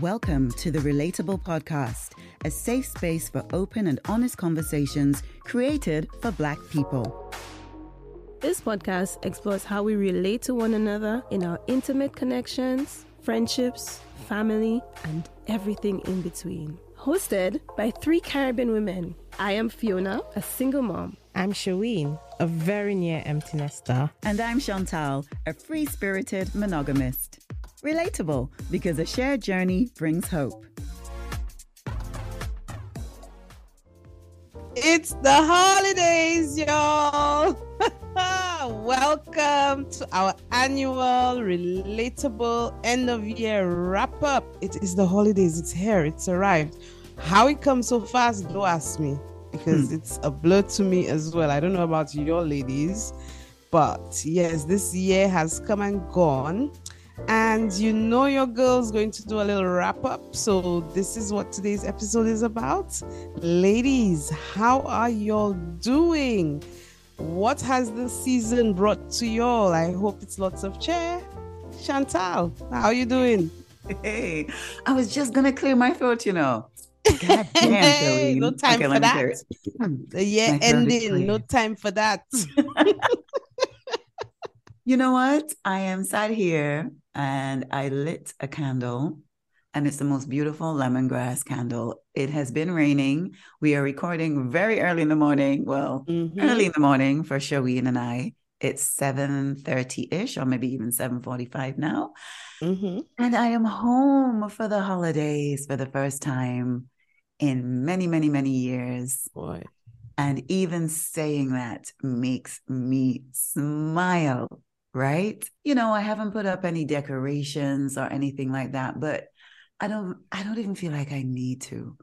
Welcome to the Relatable Podcast, a safe space for open and honest conversations created for Black people. This podcast explores how we relate to one another in our intimate connections, friendships, family, and everything in between. Hosted by three Caribbean women. I am Fiona, a single mom. I'm Sherween, a very near empty nester. And I'm Chantal, a free spirited monogamist. Relatable because a shared journey brings hope. It's the holidays, y'all. Welcome to our annual relatable end of year wrap up. It is the holidays, it's here, it's arrived. How it comes so fast, don't ask me because hmm. it's a blur to me as well. I don't know about your ladies, but yes, this year has come and gone and you know your girl's going to do a little wrap up. So, this is what today's episode is about. Ladies, how are y'all doing? What has the season brought to y'all? I hope it's lots of cheer. Chantal, how are you doing? Hey, I was just gonna clear my throat, you know. God damn, hey, no time okay, for that. The year ending, no time for that. you know what? I am sat here and I lit a candle and it's the most beautiful lemongrass candle. It has been raining. We are recording very early in the morning. Well, mm-hmm. early in the morning for Sherween and I. It's 7.30ish or maybe even 7.45 now. Mm-hmm. And I am home for the holidays for the first time in many, many, many years. Boy. And even saying that makes me smile right? You know, I haven't put up any decorations or anything like that, but I don't I don't even feel like I need to.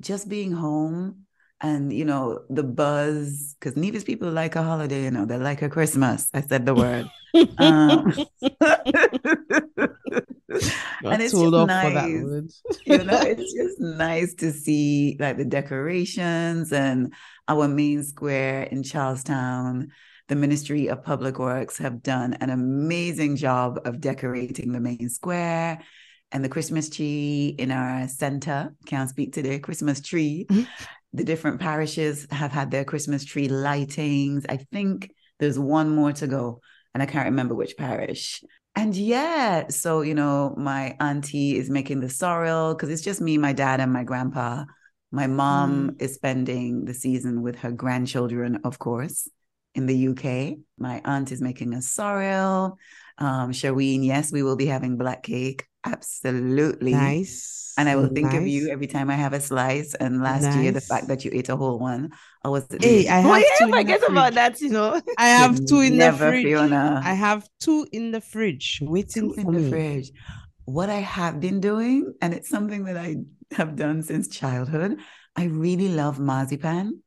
Just being home and you know the buzz because Nevis people like a holiday you know they like a christmas i said the word um, and it's just nice you know it's just nice to see like the decorations and our main square in charlestown the Ministry of Public Works have done an amazing job of decorating the main square and the Christmas tree in our center. Can't speak today, Christmas tree. Mm-hmm. The different parishes have had their Christmas tree lightings. I think there's one more to go, and I can't remember which parish. And yeah, so you know, my auntie is making the sorrel because it's just me, my dad, and my grandpa. My mom mm. is spending the season with her grandchildren, of course in the UK. My aunt is making a sorrel. Um, yes, we will be having black cake. Absolutely. Nice. And I will think nice. of you every time I have a slice. And last nice. year, the fact that you ate a whole one, I was. Hey, I have. Oh, yeah, forget about that. You know, I have two in the fridge. Fiona. I have two in the fridge waiting two in the fridge. What I have been doing, and it's something that I have done since childhood. I really love marzipan.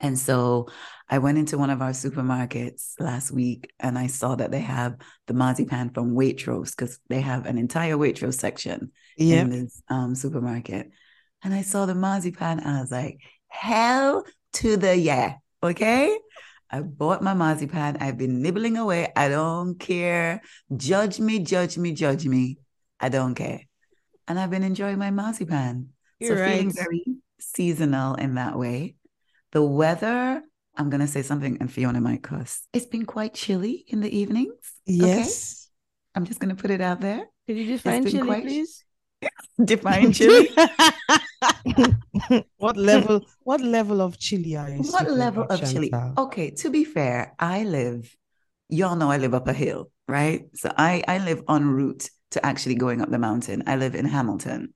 And so I went into one of our supermarkets last week and I saw that they have the marzipan from Waitrose because they have an entire Waitrose section yep. in this um, supermarket. And I saw the marzipan and I was like, hell to the yeah. Okay. I bought my marzipan. I've been nibbling away. I don't care. Judge me, judge me, judge me. I don't care. And I've been enjoying my marzipan. You're so right. feeling very seasonal in that way. The weather, I'm going to say something and Fiona might cuss. It's been quite chilly in the evenings. Yes. Okay? I'm just going to put it out there. Could you define chilly, quite... please? define chilly. what level what level of chili are you what level of chili okay to be fair i live y'all know i live up a hill right so i i live en route to actually going up the mountain i live in hamilton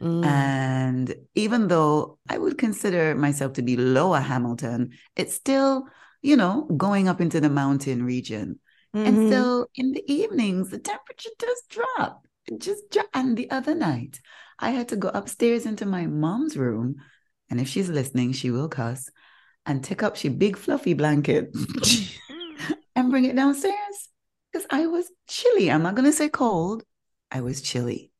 mm. and even though i would consider myself to be lower hamilton it's still you know going up into the mountain region mm-hmm. and so in the evenings the temperature does drop it just dropped and the other night I had to go upstairs into my mom's room. And if she's listening, she will cuss and take up she big fluffy blanket and bring it downstairs. Because I was chilly. I'm not gonna say cold. I was chilly.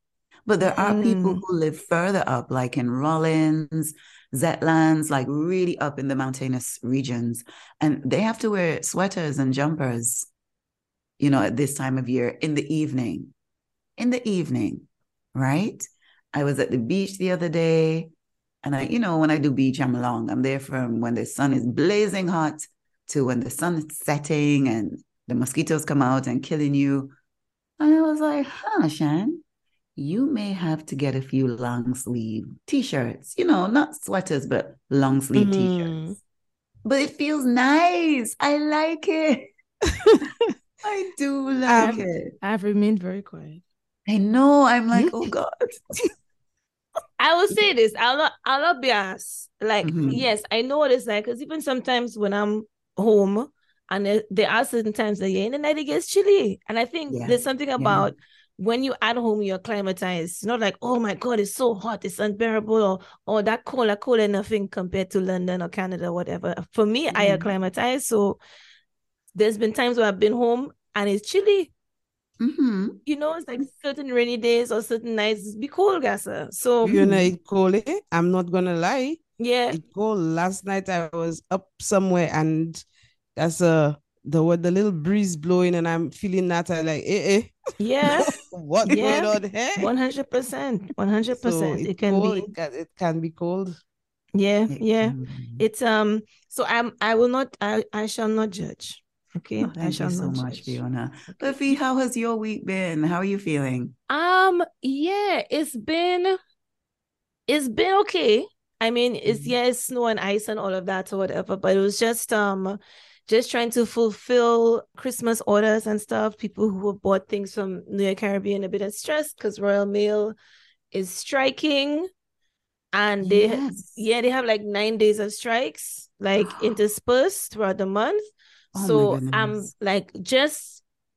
But there are mm. people who live further up, like in Rawlins, Zetlands, like really up in the mountainous regions. And they have to wear sweaters and jumpers, you know, at this time of year in the evening. In the evening, right? I was at the beach the other day. And I, you know, when I do beach, I'm long. I'm there from when the sun is blazing hot to when the sun is setting and the mosquitoes come out and killing you. And I was like, huh, Shan, you may have to get a few long sleeve t-shirts, you know, not sweaters, but long sleeve mm-hmm. t-shirts. But it feels nice. I like it. I do like I've, it. I've remained very quiet. I know. I'm like, oh God. I will say this. I'll not. I'll not be asked. Like, mm-hmm. yes, I know what it's like. Because even sometimes when I'm home, and there, there, are certain times that yeah, in the night it gets chilly, and I think yeah. there's something about. Yeah. When you at home, you're climatized. It's not like, oh my god, it's so hot, it's unbearable, or or that cold, that cold, nothing compared to London or Canada, or whatever. For me, mm-hmm. I acclimatize, so there's been times where I've been home and it's chilly, Mm-hmm. You know, it's like certain rainy days or certain nights be cold, Gasa. So you know it cold. Eh? I'm not gonna lie. Yeah, it cold. Last night I was up somewhere and that's a the the little breeze blowing and I'm feeling that I like eh eh. Yeah. what yeah. going on here? One hundred percent. One hundred percent. It can cold. be. It can, it can be cold. Yeah, yeah. It's um. So I'm. I will not. I. I shall not judge. Okay. Oh, thank you so much, Fiona. Buffy, how has your week been? How are you feeling? Um, yeah, it's been it's been okay. I mean, it's mm-hmm. yeah, it's snow and ice and all of that or whatever, but it was just um just trying to fulfill Christmas orders and stuff. People who have bought things from New York Caribbean a bit of stress because Royal Mail is striking. And they yes. yeah, they have like nine days of strikes, like interspersed throughout the month. Oh so I'm like just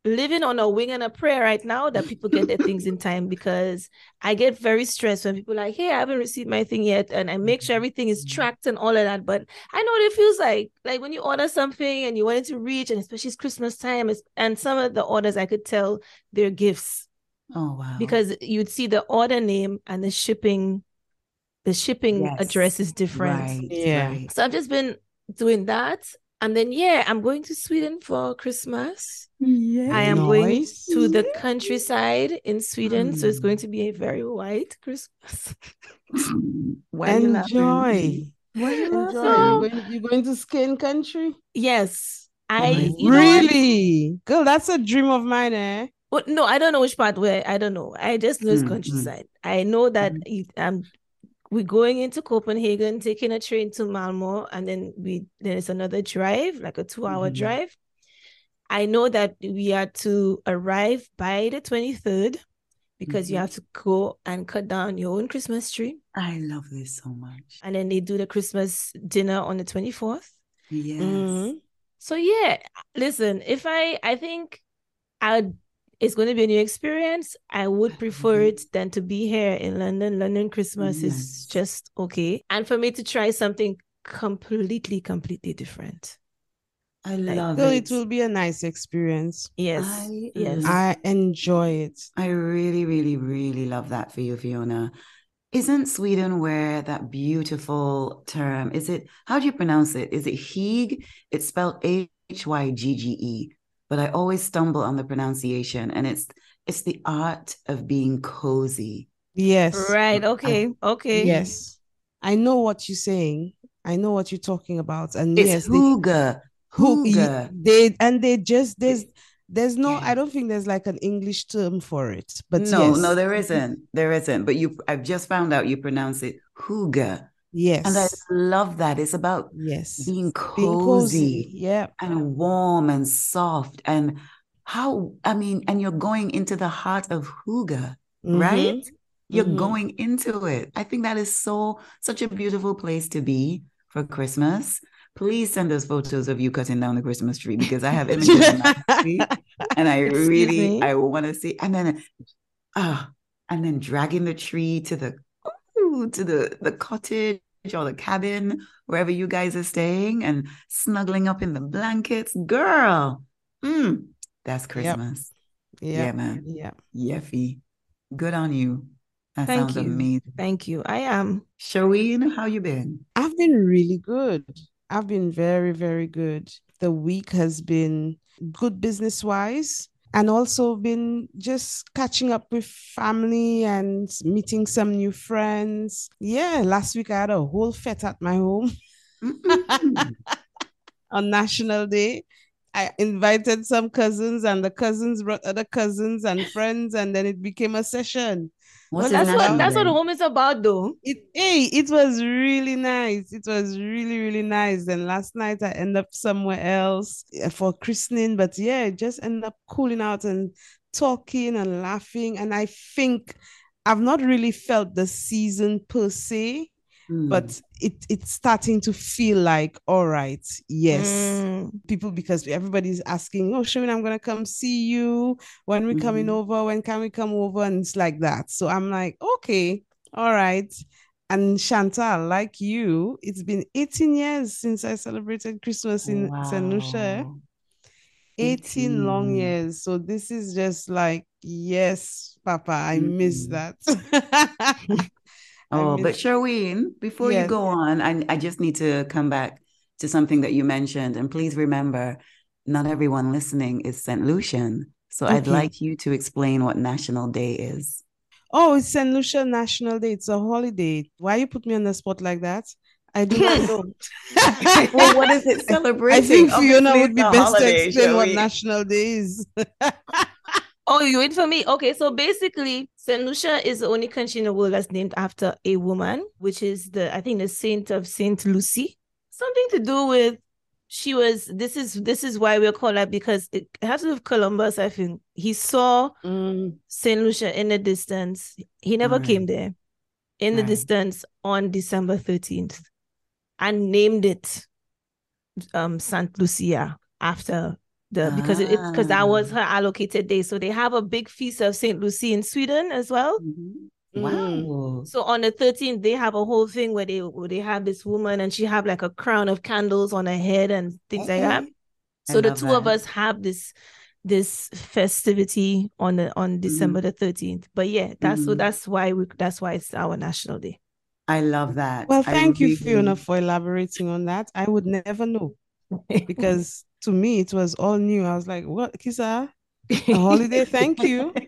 living on a wing and a prayer right now that people get their things in time because I get very stressed when people like, hey, I haven't received my thing yet. And I make sure mm-hmm. everything is tracked and all of that. But I know what it feels like. Like when you order something and you want it to reach, and especially it's Christmas time, and some of the orders I could tell they're gifts. Oh wow. Because you'd see the order name and the shipping, the shipping yes. address is different. Right, yeah. Right. So I've just been doing that and then yeah, I'm going to Sweden for Christmas. Yeah, I am nice. going to the countryside in Sweden, mm. so it's going to be a very white Christmas. Enjoy. Why you Enjoy. You're, going, you're going to Skane country? Yes. I really, girl, that's a dream of mine, eh? Well, no, I don't know which part where I don't know. I just know it's mm, countryside. I know that mm. I'm we're going into Copenhagen, taking a train to Malmo, and then we there's another drive, like a two-hour mm-hmm. drive. I know that we are to arrive by the 23rd because mm-hmm. you have to go and cut down your own Christmas tree. I love this so much. And then they do the Christmas dinner on the 24th. Yes. Mm-hmm. So yeah, listen, if I I think I'd it's going to be a new experience. I would prefer mm-hmm. it than to be here in London. London Christmas yes. is just okay. And for me to try something completely, completely different. I love so it. it will be a nice experience. Yes. I, yes. I enjoy it. I really, really, really love that for you, Fiona. Isn't Sweden where that beautiful term is it? How do you pronounce it? Is it Hygge? It's spelled H Y G G E but I always stumble on the pronunciation, and it's it's the art of being cozy. Yes. Right. Okay. I, okay. Yes. I know what you're saying. I know what you're talking about. And it's yes, hygge. Hygge. They, they and they just there's there's no I don't think there's like an English term for it. But no, yes. no, there isn't. There isn't. But you I've just found out you pronounce it hygge. Yes. And I love that. It's about yes being cozy, being cozy. Yeah. And warm and soft. And how I mean, and you're going into the heart of hygge, mm-hmm. right? You're mm-hmm. going into it. I think that is so such a beautiful place to be for Christmas. Please send us photos of you cutting down the Christmas tree because I have images in my and I really? I want to see. And then, ah, uh, and then dragging the tree to the to the the cottage or the cabin wherever you guys are staying and snuggling up in the blankets, girl. Mm, that's Christmas. Yep. Yep. Yeah, man. Yeah. Yeffy. Good on you. That Thank sounds you. amazing. Thank you. I am. Sherween, how you been? I've been really good. I've been very, very good. The week has been good business wise and also been just catching up with family and meeting some new friends. Yeah, last week I had a whole fete at my home mm-hmm. on National Day. I invited some cousins, and the cousins brought other cousins and friends, and then it became a session. Well, that's what that's what the home is about, though. It hey, it was really nice. It was really really nice. And last night I ended up somewhere else eh, for christening, but yeah, just ended up cooling out and talking and laughing. And I think I've not really felt the season per se Mm. But it it's starting to feel like all right, yes. Mm. People because everybody's asking, Oh, Sherween, I'm gonna come see you. When we mm-hmm. coming over? When can we come over? And it's like that. So I'm like, okay, all right. And Chantal, like you, it's been 18 years since I celebrated Christmas in wow. Lucia. 18, 18 long years. So this is just like, yes, Papa, I mm-hmm. miss that. Oh, but Sherween, before yes. you go on, I, I just need to come back to something that you mentioned. And please remember, not everyone listening is St. Lucian. So okay. I'd like you to explain what National Day is. Oh, it's St. Lucia National Day. It's a holiday. Why you put me on the spot like that? I do not know. well, what is it celebrating? I think Fiona Obviously, would be best holiday, to explain what National Day is. Oh, you wait for me? Okay, so basically, St. Lucia is the only country in the world that's named after a woman, which is the, I think, the saint of Saint Lucy. Something to do with she was this is this is why we're called that because it has to do with Columbus, I think. He saw mm. Saint Lucia in the distance. He never right. came there in right. the distance on December 13th and named it um Saint Lucia after the because it because that was ah. her allocated day. So they have a big feast of Saint Lucy in Sweden as well. Mm-hmm. Wow. Mm. So on the 13th, they have a whole thing where they where they have this woman and she have like a crown of candles on her head and things okay. like that. So I the two that. of us have this this festivity on the on mm-hmm. December mm-hmm. the 13th. But yeah, that's mm-hmm. so that's why we that's why it's our national day. I love that. Well, thank I you, really... Fiona, for elaborating on that. I would never know because to me it was all new. I was like, "What, Kisa? A holiday? Thank you."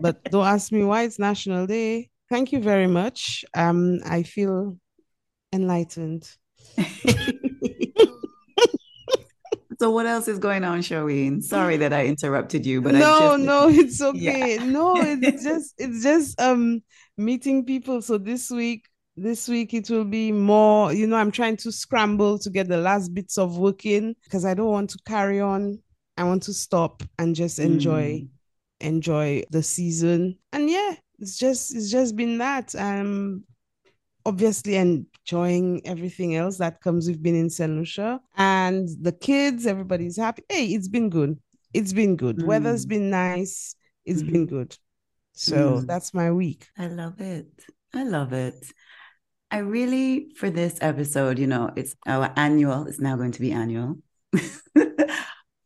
But don't ask me why it's National Day. Thank you very much. Um, I feel enlightened. so what else is going on, Sherween? Sorry that I interrupted you, but no, just... no, it's okay. Yeah. no, it's just it's just um meeting people. So this week this week it will be more you know i'm trying to scramble to get the last bits of working because i don't want to carry on. I want to stop and just enjoy mm. enjoy the season. And yeah it's just it's just been that. Um obviously enjoying everything else that comes with being in St. Lucia. And the kids everybody's happy. Hey it's been good. It's been good. Mm. weather's been nice. It's mm-hmm. been good. So mm. that's my week. I love it. I love it I really, for this episode, you know, it's our annual, it's now going to be annual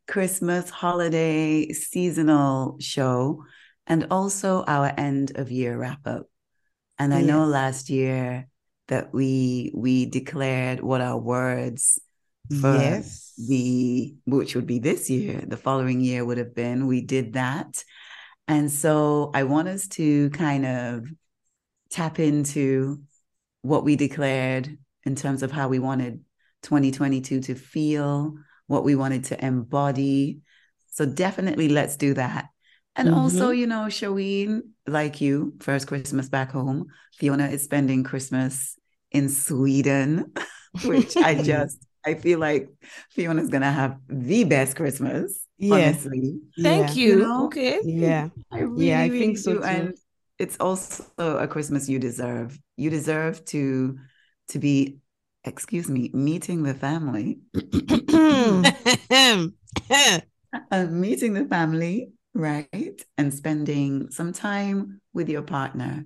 Christmas, holiday, seasonal show, and also our end of year wrap up. And I know last year that we we declared what our words for yes. the which would be this year, the following year would have been. We did that. And so I want us to kind of tap into what we declared in terms of how we wanted 2022 to feel, what we wanted to embody. So definitely let's do that. And mm-hmm. also, you know, Sherween, like you, first Christmas back home. Fiona is spending Christmas in Sweden, which I just I feel like Fiona's gonna have the best Christmas. Yes. Honestly. Thank you. you know? Okay. Yeah. I really, yeah, I really think so too. And it's also a Christmas you deserve. You deserve to to be, excuse me, meeting the family. uh, meeting the family, right? And spending some time with your partner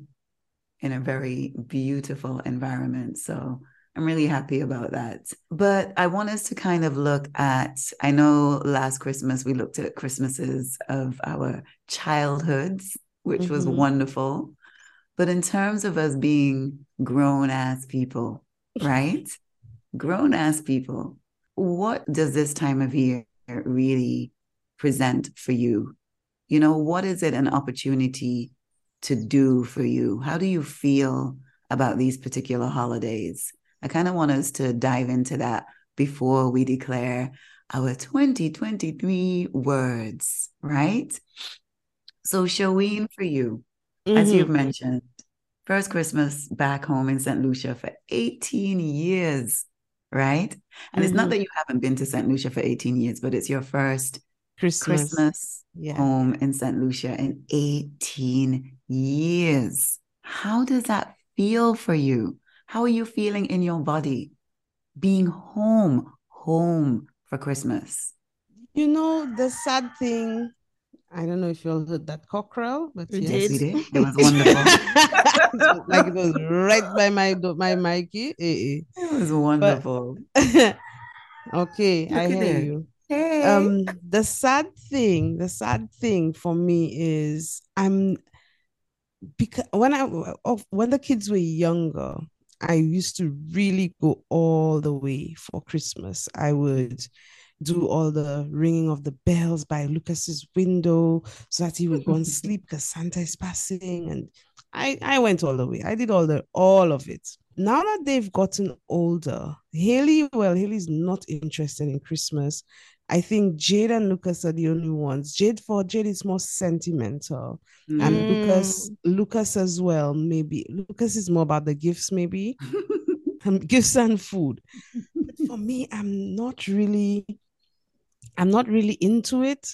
in a very beautiful environment. So I'm really happy about that. But I want us to kind of look at, I know last Christmas we looked at Christmases of our childhoods, which mm-hmm. was wonderful. But in terms of us being grown ass people, right? grown ass people, what does this time of year really present for you? You know, what is it an opportunity to do for you? How do you feel about these particular holidays? I kind of want us to dive into that before we declare our 2023 words, right? So, Sherween, for you, mm-hmm. as you've mentioned, first Christmas back home in St. Lucia for 18 years, right? And mm-hmm. it's not mm-hmm. that you haven't been to St. Lucia for 18 years, but it's your first Christmas, Christmas yeah. home in St. Lucia in 18 years. How does that feel for you? How are you feeling in your body? Being home, home for Christmas. You know, the sad thing, I don't know if you all heard that cockerel, but we yes, did. we did. It was wonderful. like it was right by my my Mikey. Eh, eh. It was wonderful. But, okay, Look I hear it. you. Hey. Um, the sad thing, the sad thing for me is I'm because when I when the kids were younger, I used to really go all the way for Christmas. I would do all the ringing of the bells by Lucas's window so that he would go and sleep because Santa is passing. And I, I went all the way. I did all the all of it. Now that they've gotten older, Haley, well, Haley's not interested in Christmas. I think Jade and Lucas are the only ones. Jade for Jade is more sentimental, mm. and Lucas Lucas as well. Maybe Lucas is more about the gifts, maybe um, gifts and food. But for me, I'm not really, I'm not really into it.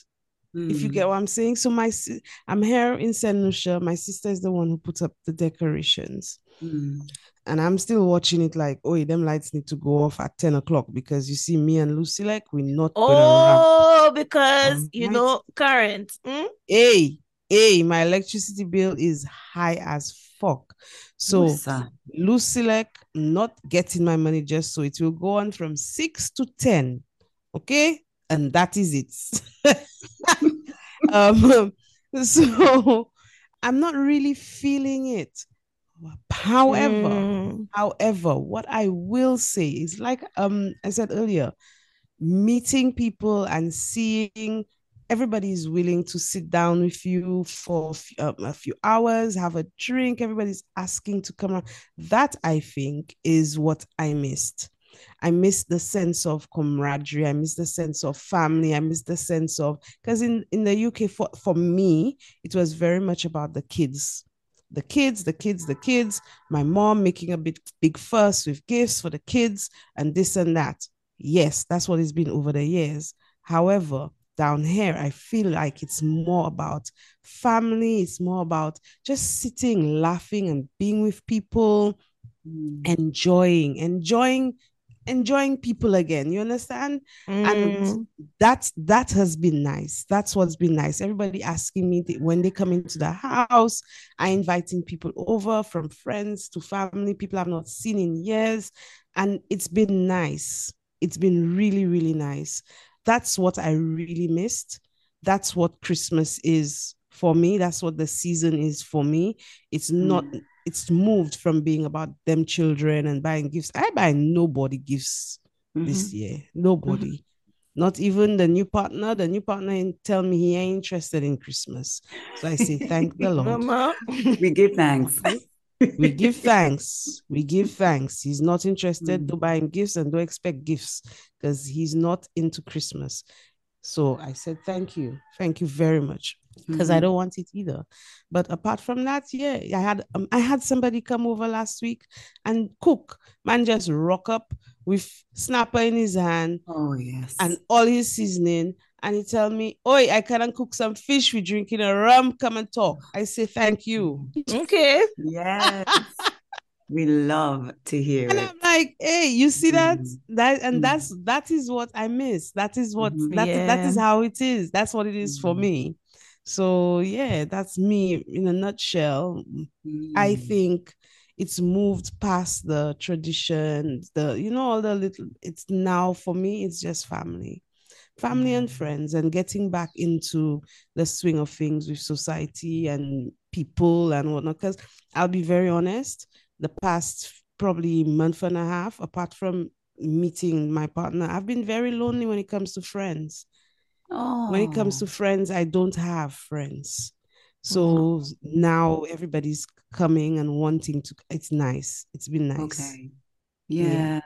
Mm. If you get mm. what I'm saying. So my I'm here in Lucia. My sister is the one who puts up the decorations. Mm and I'm still watching it like, oh, them lights need to go off at 10 o'clock because you see me and Lucelec we're not oh because you know current mm? hey hey my electricity bill is high as fuck so Lucelec not getting my money just so it will go on from 6 to 10 okay and that is it um so I'm not really feeling it However, mm. however, what I will say is like um I said earlier, meeting people and seeing everybody is willing to sit down with you for um, a few hours, have a drink. Everybody's asking to come on. That I think is what I missed. I miss the sense of camaraderie. I miss the sense of family. I miss the sense of because in in the UK for for me it was very much about the kids the kids, the kids, the kids, my mom making a big, big fuss with gifts for the kids and this and that. Yes, that's what it's been over the years. However, down here, I feel like it's more about family, it's more about just sitting, laughing, and being with people, mm. enjoying, enjoying enjoying people again you understand? Mm. and that that has been nice. That's what's been nice. Everybody asking me when they come into the house i inviting people over from friends to family people i've not seen in years. And it's been nice. It's been really really nice. That's what i really missed. That's what christmas is for me. That's what the season is for me. It's not mm it's moved from being about them children and buying gifts. I buy nobody gifts mm-hmm. this year. Nobody. Mm-hmm. Not even the new partner. The new partner tell me he ain't interested in Christmas. So I say, thank the Lord. Mama, we give thanks. we give thanks. We give thanks. He's not interested. Mm. Don't buy him gifts and don't expect gifts because he's not into Christmas. So I said, thank you. Thank you very much. Because mm-hmm. I don't want it either. But apart from that, yeah, I had um, I had somebody come over last week and cook. Man just rock up with snapper in his hand. Oh yes. And all his seasoning. And he tell me, Oi, I can cook some fish. We drinking a rum. Come and talk. I say thank you. Okay. Yes. we love to hear and it. I'm like, hey, you see that? Mm-hmm. That and mm-hmm. that's that is what I miss. That is what mm-hmm. that, yeah. that is how it is. That's what it is for mm-hmm. me. So yeah, that's me in a nutshell. I mm. think it's moved past the tradition, the you know, all the little it's now for me, it's just family. Family and friends and getting back into the swing of things with society and people and whatnot. Because I'll be very honest, the past probably month and a half, apart from meeting my partner, I've been very lonely when it comes to friends. Oh. When it comes oh. to friends, I don't have friends. So oh. now everybody's coming and wanting to. It's nice. It's been nice. Okay. Yeah. yeah.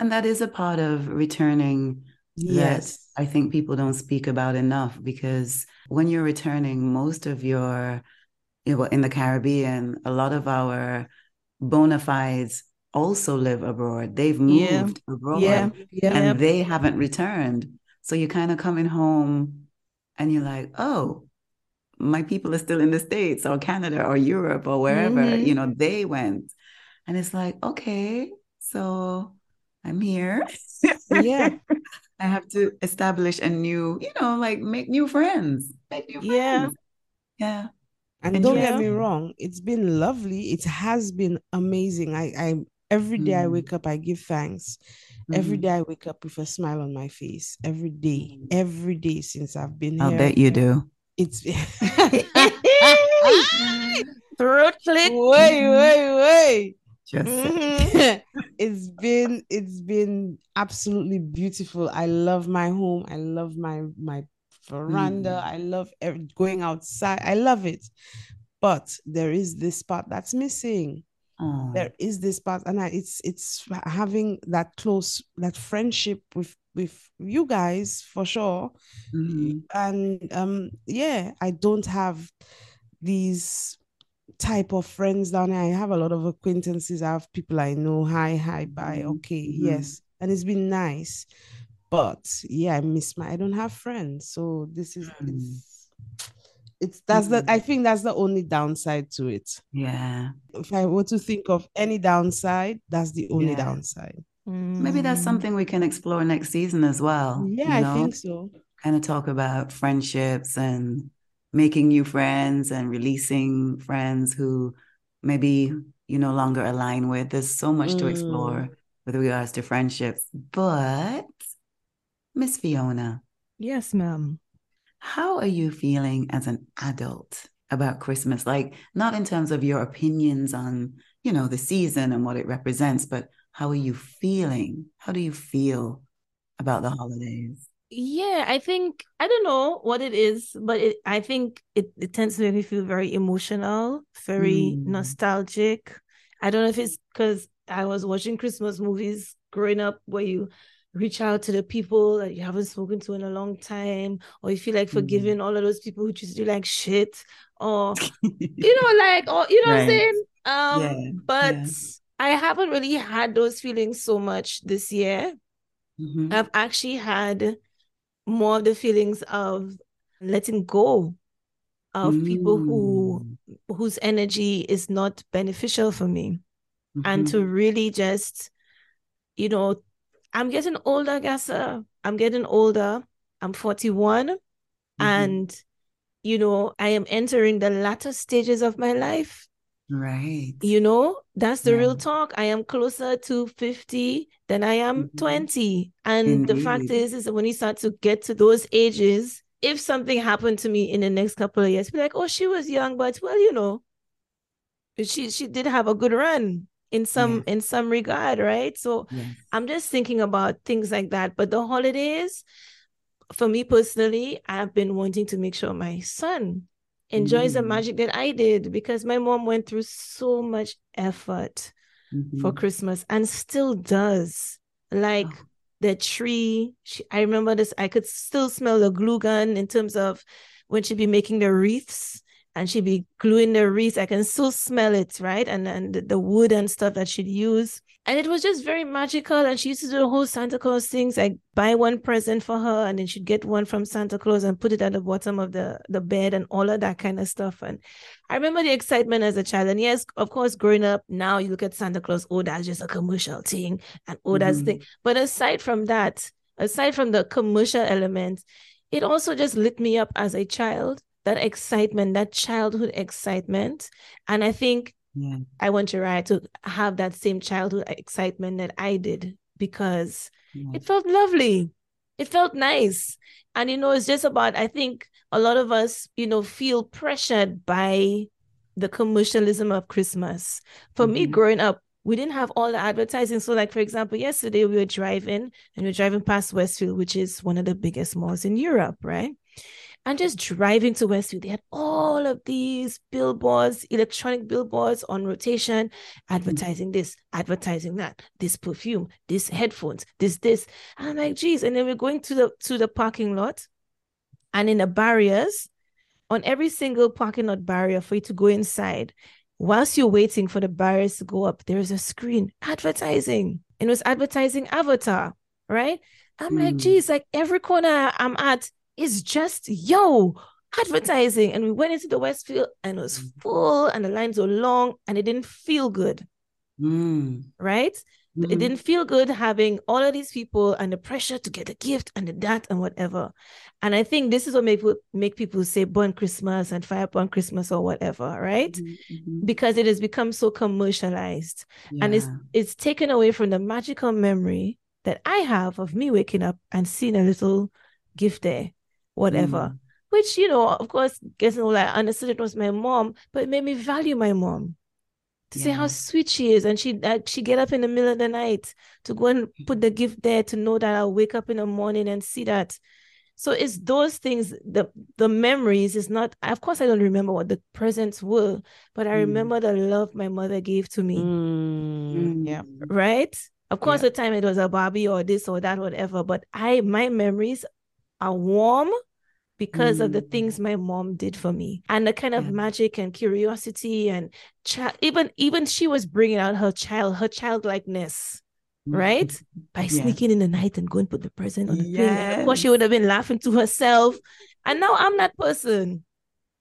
And that is a part of returning yes. I think people don't speak about enough because when you're returning, most of your, you know, in the Caribbean, a lot of our bona fides also live abroad. They've moved yeah. abroad. Yeah. and they haven't returned. So you're kind of coming home and you're like, oh, my people are still in the States or Canada or Europe or wherever, mm-hmm. you know, they went. And it's like, okay, so I'm here. Yeah. I have to establish a new, you know, like make new friends. Make new friends. Yeah. Yeah. And, and don't yeah. get me wrong, it's been lovely. It has been amazing. I, I every day mm. I wake up, I give thanks. Mm. Every day I wake up with a smile on my face. Every day, mm. every day since I've been I'll here. I bet you do. It's throat click. Wait, wait, wait. Just mm-hmm. it's been it's been absolutely beautiful. I love my home. I love my my veranda. Mm. I love going outside. I love it. But there is this part that's missing. Oh. There is this part, and I, it's it's having that close that friendship with with you guys for sure. Mm-hmm. And um, yeah, I don't have these type of friends down here. I have a lot of acquaintances. I have people I know. Hi, hi, bye. Mm-hmm. Okay, mm-hmm. yes, and it's been nice but yeah i miss my i don't have friends so this is mm. It's, it's that's mm. the i think that's the only downside to it yeah if i were to think of any downside that's the only yeah. downside maybe that's mm. something we can explore next season as well yeah you know? i think so kind of talk about friendships and making new friends and releasing friends who maybe you no longer align with there's so much mm. to explore mm. with regards to friendships but Miss Fiona. Yes, ma'am. How are you feeling as an adult about Christmas? Like, not in terms of your opinions on, you know, the season and what it represents, but how are you feeling? How do you feel about the holidays? Yeah, I think I don't know what it is, but it, I think it, it tends to make me feel very emotional, very mm. nostalgic. I don't know if it's because I was watching Christmas movies growing up where you reach out to the people that you haven't spoken to in a long time, or you feel like mm-hmm. forgiving mm all of those people who treat you like shit, or you know, like, or you know right. what I'm saying? Um, yeah. but yeah. I haven't really had those feelings so much this year. Mm-hmm. I've actually had more of the feelings of letting go of mm. people who mm. whose energy is not beneficial for me mm-hmm. and to really just you know I'm getting older, Gassa. I'm getting older. I'm 41. Mm-hmm. And, you know, I am entering the latter stages of my life. Right. You know, that's the real talk. I am closer to 50 than I am mm-hmm. 20. And Indeed. the fact is, is that when you start to get to those ages, if something happened to me in the next couple of years, be like, oh, she was young, but well, you know, she she did have a good run in some yeah. in some regard right so i'm just thinking about things like that but the holidays for me personally i've been wanting to make sure my son enjoys mm. the magic that I did because my mom went through so much effort mm-hmm. for Christmas and still does. Like oh. the tree, she, I remember this, I could still smell the glue gun in terms of when she'd be making the wreaths and she'd be gluing the wreaths. I can still smell it, right? And and the wood and stuff that she'd use. And it was just very magical. And she used to do the whole Santa Claus things, like buy one present for her, and then she'd get one from Santa Claus and put it at the bottom of the, the bed and all of that kind of stuff. And I remember the excitement as a child. And yes, of course, growing up, now you look at Santa Claus, oh, that's just a commercial thing, and oh, that's mm-hmm. thing. But aside from that, aside from the commercial element, it also just lit me up as a child that excitement, that childhood excitement. And I think yeah. I want Uriah to have that same childhood excitement that I did because yeah. it felt lovely. It felt nice. And, you know, it's just about, I think a lot of us, you know, feel pressured by the commercialism of Christmas. For mm-hmm. me, growing up, we didn't have all the advertising. So, like for example, yesterday we were driving and we are driving past Westfield, which is one of the biggest malls in Europe, right? And just driving to Westfield, they had all of these billboards, electronic billboards on rotation, advertising this, advertising that, this perfume, this headphones, this, this. And I'm like, geez. And then we're going to the to the parking lot, and in the barriers, on every single parking lot barrier for you to go inside, whilst you're waiting for the barriers to go up, there is a screen advertising. And it was advertising Avatar, right? I'm mm. like, geez, like every corner I'm at, it's just yo advertising. And we went into the Westfield and it was mm. full and the lines were long and it didn't feel good. Mm. Right? Mm-hmm. It didn't feel good having all of these people and the pressure to get a gift and the that and whatever. And I think this is what make people make people say burn Christmas and fire burn Christmas or whatever, right? Mm-hmm. mm-hmm. Because it has become so commercialized yeah. and it's it's taken away from the magical memory that I have of me waking up and seeing a little gift there whatever. Mm. Which, you know, of course, getting all I understood it was my mom, but it made me value my mom to yeah. see how sweet she is. And she uh, she get up in the middle of the night to go and put the gift there to know that I'll wake up in the morning and see that. So it's those things, the the memories is not of course I don't remember what the presents were, but I mm. remember the love my mother gave to me. Mm. Yeah. Right? Of course, yeah. the time it was a Barbie or this or that, whatever. But I my memories are warm because mm. of the mm. things my mom did for me and the kind of yeah. magic and curiosity and even even she was bringing out her child her childlikeness mm. right by yeah. sneaking in the night and going put the present on the yes. thing of course she would have been laughing to herself and now i'm that person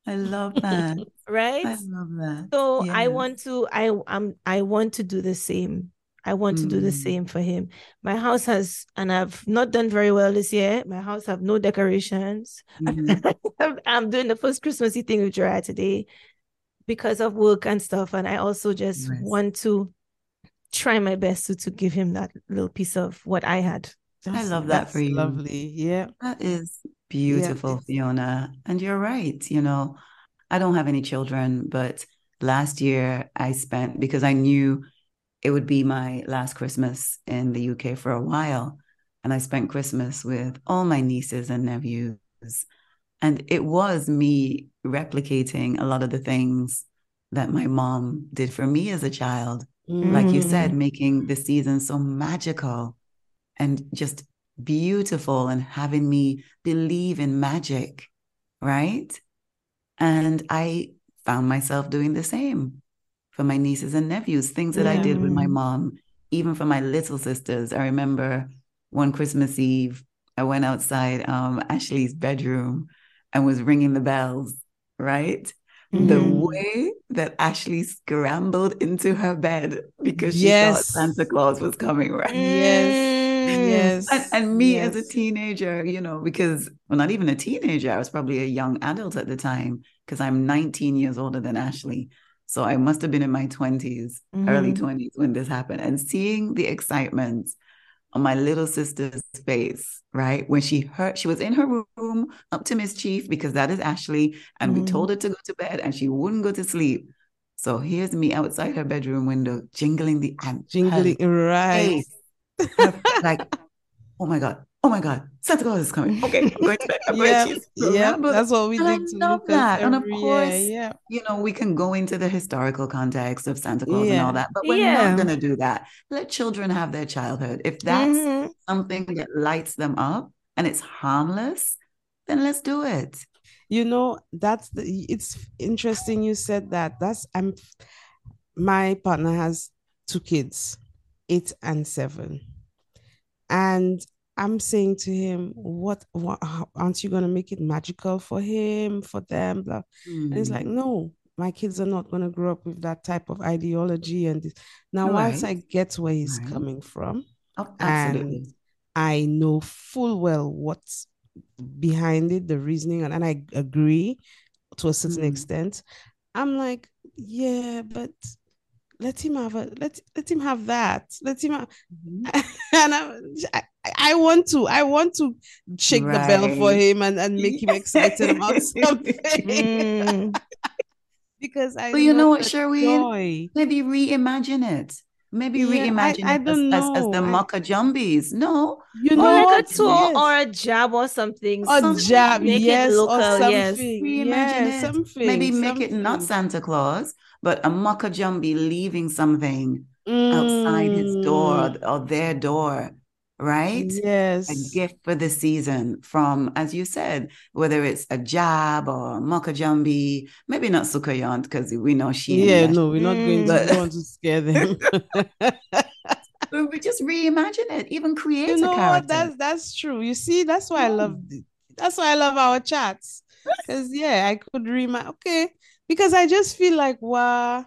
i love that right i love that so yes. i want to i am i want to do the same I want mm. to do the mm. same for him. My house has, and I've not done very well this year. My house have no decorations. Mm-hmm. I'm doing the first Christmassy thing with Gerard today because of work and stuff. And I also just nice. want to try my best to, to give him that little piece of what I had. That's, I love that for you. Lovely. Yeah. That is beautiful, yeah. Fiona. And you're right. You know, I don't have any children, but last year I spent because I knew it would be my last Christmas in the UK for a while. And I spent Christmas with all my nieces and nephews. And it was me replicating a lot of the things that my mom did for me as a child. Mm. Like you said, mm. making the season so magical and just beautiful and having me believe in magic. Right. And I found myself doing the same for my nieces and nephews, things that yeah. I did with my mom, even for my little sisters. I remember one Christmas Eve, I went outside um, Ashley's bedroom and was ringing the bells, right? Mm-hmm. The way that Ashley scrambled into her bed because she yes. thought Santa Claus was coming, right? Yes. Yes. And, and me yes. as a teenager, you know, because, well, not even a teenager, I was probably a young adult at the time because I'm 19 years older than Ashley. So I must have been in my 20s, mm-hmm. early 20s when this happened. And seeing the excitement on my little sister's face, right? When she heard, she was in her room up to mischief because that is Ashley. And mm-hmm. we told her to go to bed and she wouldn't go to sleep. So here's me outside her bedroom window, jingling the and jingling right. like, oh my God, oh my God, Santa Claus is coming. Okay, I'm going to bed. I'm yeah, yeah, that's what we and did I love that. And of course, year, yeah. you know, we can go into the historical context of Santa Claus and all that, but we're Yeah. not going to do that. Let children have their childhood. If that's Mhm. something that lights them up and it's harmless, then let's do it. You know, that's the it's interesting you said that. That's I'm my partner has two kids, eight and seven. And I'm saying to him, what, what aren't you gonna make it magical for him, for them? Blah. And he's Mm. like, no, my kids are not gonna grow up with that type of ideology. And this. now, once I get where he's Right. coming from, Oh, absolutely. I know full well what's behind it, the reasoning, and, and I agree to a certain Mm. extent. I'm like, yeah, but let him have a let let him have that. Let him have, Mhm. and I, I I want to I want to shake the bell for him and, and make him excited about something Mm. because I But you know what, Sherween? Maybe reimagine it. Maybe Yeah, reimagine I it as, as, as the. I- Moko Jumbies. No, You Or know like a tour Yes. or a jab or something. a something. jab, Make it yes, local, or something. yes. reimagine Yeah, it. something. Maybe make it not. Santa Claus, but a Moko Jumbie leaving something outside his door Mm, or their door, right? Yes. A gift for the season from, as you said, whether it's a jab or a Moko maybe not Soucouyant because we know she Yeah, that no, we're not going to, we want to scare them. We just reimagine it, even create You a know what? That's that's true. You see, that's why I love that's why I love our chats. Because yeah, I could reimagine. okay. Because I just feel like wow,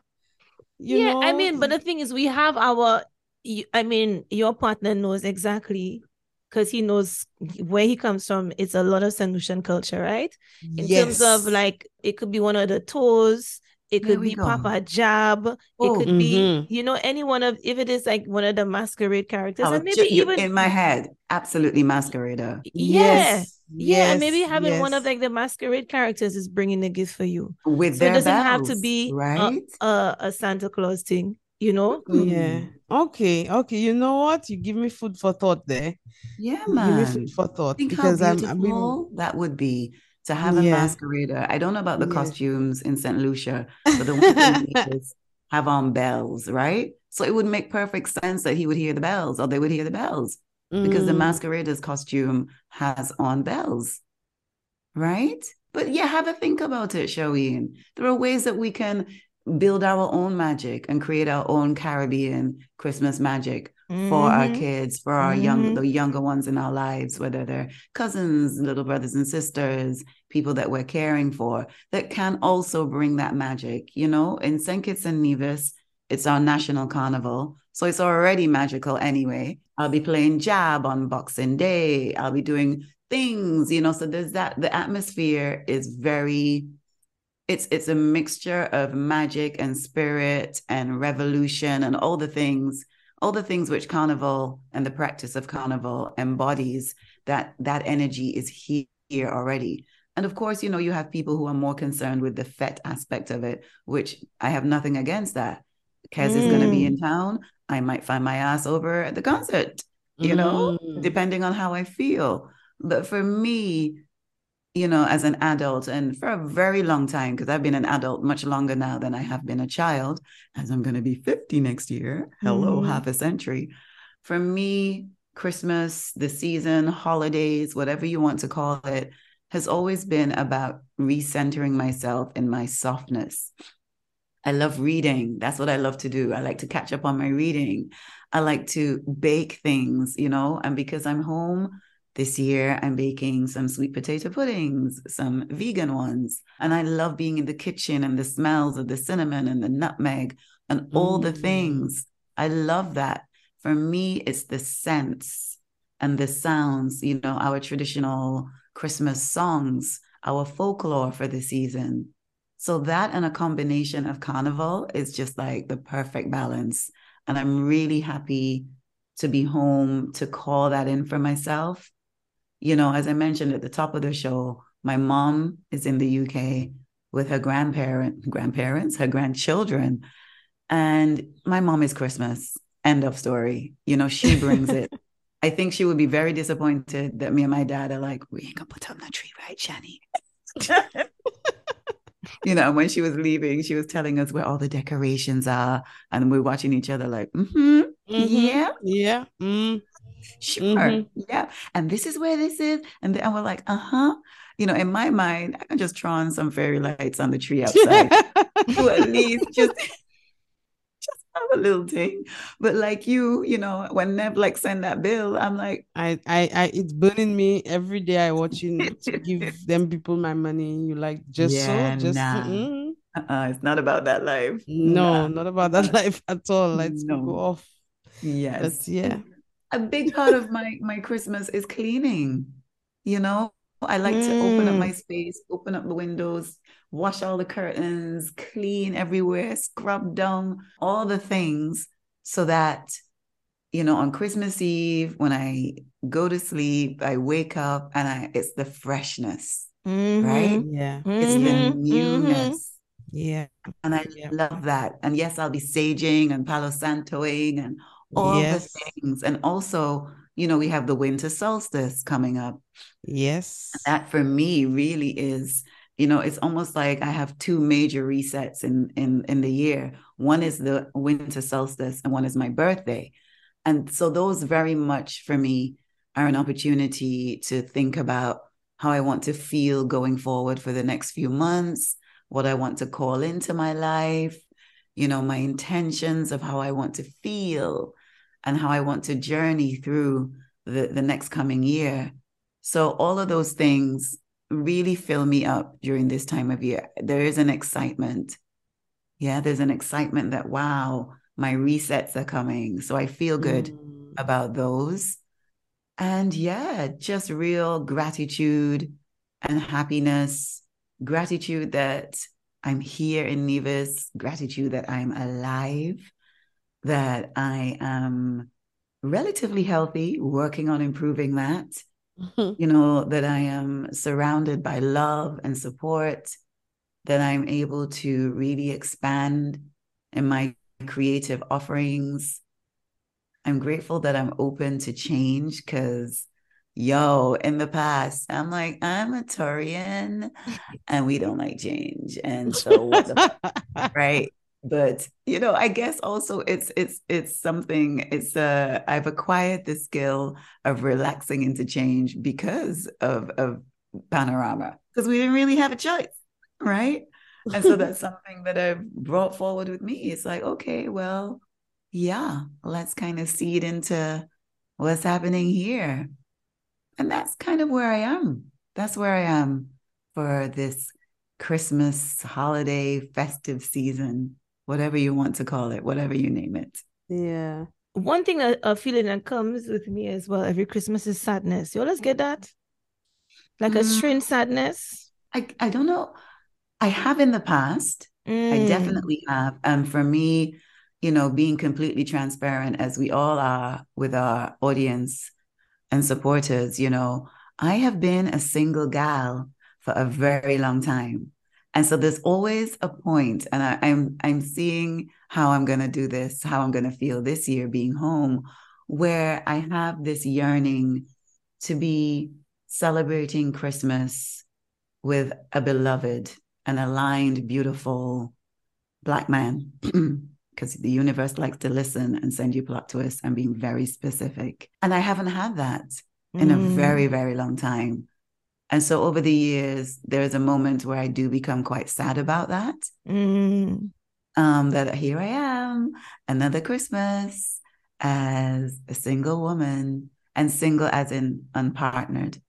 you yeah, know, I mean, but the thing is, we have our. Y- I mean, your partner knows exactly because he knows where he comes from. It's a lot of St. Lucian culture, right? In terms of like, it could be one of the toes. It could we be go. Papa Jab. It Oh, could be, Mhm. you know, any one of if it is like one of the masquerade characters, I was and maybe ju- even in my head, absolutely masquerader. yeah, Yes, yeah, and maybe yes, having one of like the masquerade characters is bringing a gift for you. with So it doesn't have to bells, be a, right? a a Santa Claus thing, you know. Yeah. Hmm. Okay. Okay. You know what? You give me food for thought there. Yeah, You give me man. food for thought Think how because I'm I've beautiful that would be to have a Yeah. masquerader. I don't know about the Yeah. costumes in St. Lucia, but the ones in Vegas have on bells, right? So it would make perfect sense that he would hear the bells or they would hear the bells because the Mm, masquerader's costume has on bells, right? But yeah, have a think about it, Sherween. There are ways that we can build our own magic and create our own Caribbean Christmas magic for our Mhm. kids, for our young Mhm. the younger ones in our lives, whether they're cousins, little brothers and sisters, people that we're caring for, that can also bring that magic. You know, in St. Kitts and Nevis, it's our national carnival. So it's already magical anyway. I'll be playing jab on Boxing Day. I'll be doing things, you know. So there's that the atmosphere is very it's it's a mixture of magic and spirit and revolution and all the things all the things which carnival and the practice of carnival embodies that that energy is he- here already. And of course you know you have people who are more concerned with the fet aspect of it which i have nothing against that. Kes is going to be in town. I might find my ass over at the concert you know mm. depending on how i feel. But for me you know, as an adult and for a very long time, because I've been an adult much longer now than I have been a child, as I'm going to be 50 next year. Hello, Mhm. half a century. For me, Christmas, the season, holidays, whatever you want to call it, has always been about recentering myself in my softness. I love reading. That's what I love to do. I like to catch up on my reading. I like to bake things, you know, and because I'm home, this year, I'm baking some sweet potato puddings, some vegan ones. And I love being in the kitchen and the smells of the cinnamon and the nutmeg and all the Mm. things. I love that. For me, it's the scents and the sounds, you know, our traditional Christmas songs, our folklore for the season. So that and a combination of carnival is just like the perfect balance. And I'm really happy to be home to call that in for myself you know, as I mentioned at the top of the show, my mom is in the UK with her grandparent, grandparents, her grandchildren, and my mom is Christmas. End of story. You know, she brings it I think she would be very disappointed that me and my dad are like, we ain't gonna put up no tree, right, Shani? you know, when she was leaving, she was telling us where all the decorations are, and we're watching each other like, mm-hmm, mm-hmm. yeah, yeah, mm. Sure, mm-hmm. yeah, and this is where this is, and then we're like, uh huh. You know, in my mind, I can just draw on some fairy lights on the tree outside, at least just just have a little thing. But like you, you know, when Netflix send that bill, I'm like, I, I, I it's burning me every day. I watching to give them people my money. You like just yeah, so, just nah. mm uh-uh, it's not about that life. No, nah. not about that life at all. Let's no. go off. Yes, but yeah. A big part of my my Christmas is cleaning. You know, I like mm. to open up my mm. space, open up the windows, wash all the curtains, clean everywhere, scrub down all the things so that, you know, on Christmas Eve, when I go to sleep, I wake up and I it's the freshness, mm-hmm. right? Yeah. It's mm-hmm. the mm-hmm. newness. Yeah. And I yeah. love that. And yes, I'll be saging and Palo Santoing and all yes. the things. And also, you know, we have the winter solstice coming up. Yes. That for me really is, you know, it's almost like I have two major resets in in in the year. One is the winter solstice and one is my birthday. And so those very much for me are an opportunity to think about how I want to feel going forward for the next few months, what I want to call into my life, you know, my intentions of how I want to feel and how I want to journey through the, the next coming year. So all of those things really fill me up during this time of year. There is an excitement. Yeah, there's an excitement that, wow, my resets are coming. So I feel good mm. about those. And yeah, just real gratitude and happiness. Gratitude that I'm here in Nevis, gratitude that I'm alive, that I am relatively healthy, working on improving that. Mm-hmm. You know, that I am surrounded by love and support, that I'm able to really expand in my creative offerings. I'm grateful that I'm open to change because, yo, in the past, I'm like, I'm a Taurian and we don't like change. And so, right? But you know i guess also it's it's it's something it's uh i've acquired the skill of relaxing into change because of of panorama because we didn't really have a choice right? And so that's something that i've brought forward with me. It's like okay well yeah let's kind of see it into what's happening here. And that's kind of where i am. That's where i am for this christmas holiday festive season whatever you want to call it, whatever you name it. Yeah. One thing, a, a feeling that comes with me as well every Christmas is sadness. You always get that? Like mm. a strange sadness? I, I don't know. I have in the past. Mm. I definitely have. And for me, you know, being completely transparent as we all are with our audience and supporters, you know, I have been a single gal for a very long time. And so there's always a point, and I, I'm I'm seeing how I'm gonna do this, how I'm gonna feel this year being home, where I have this yearning to be celebrating Christmas with a beloved, an aligned, beautiful black man. because the universe likes to listen and send you plot twists and being very specific. And I haven't had that in mm. a very, very long time. And so over the years, there's a moment where I do become quite sad about that. Mm. Um, that here I am, another Christmas as a single woman, and single as in unpartnered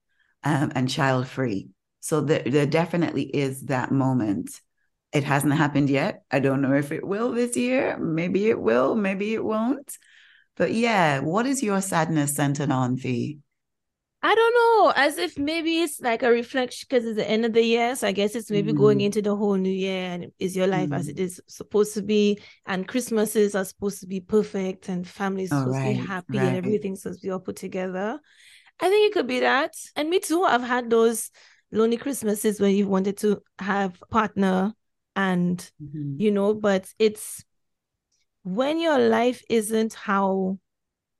um, and child free. So there, there definitely is that moment. It hasn't happened yet. I don't know if it will this year. Maybe it will, maybe it won't. But yeah, what is your sadness centered on, Fee? I don't know, as if maybe it's like a reflection because it's the end of the year. So I guess it's maybe mm going into the whole new year and is your life mm as it is supposed to be. And Christmases are supposed to be perfect and families oh, supposed right, to be happy right. and everything's supposed to be all put together. I think it could be that. And me too. I've had those lonely Christmases where you wanted to have a partner and mm-hmm. you know, but it's when your life isn't how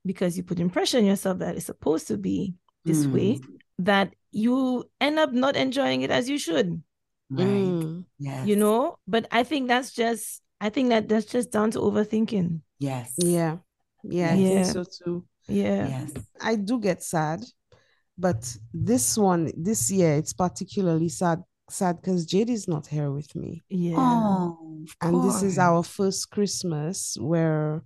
because you put impression on yourself that it's supposed to be this mm. way that you end up not enjoying it as you should. Right. Mm. yes. you know? But i think that's just i think that that's just down to overthinking. Yes. Yeah. Yeah, yeah. i think so too. Yeah. Yes. I do get sad but this one this year it's particularly sad sad because jade is not here with me. Yeah. Oh, and this is our first christmas where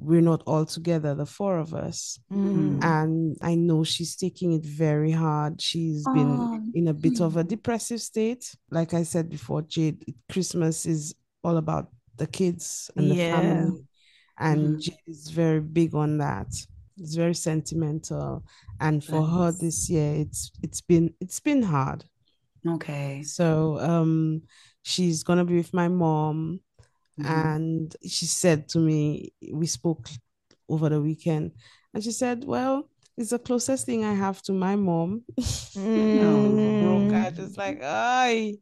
we're not all together, the four of us. Mm. And I know she's taking it very hard. She's oh. been in a bit of a depressive state. Like I said before, Jade, Christmas is all about the kids and the yeah. family. And mm. Jade is very big on that. It's very sentimental. And for her this year, it's it's been it's been hard. Okay. So um she's gonna be with my mom Mm-hmm. And she said to me, we spoke over the weekend, and she said, Well, it's the closest thing I have to my mom. Mm. broke. I just like, ay,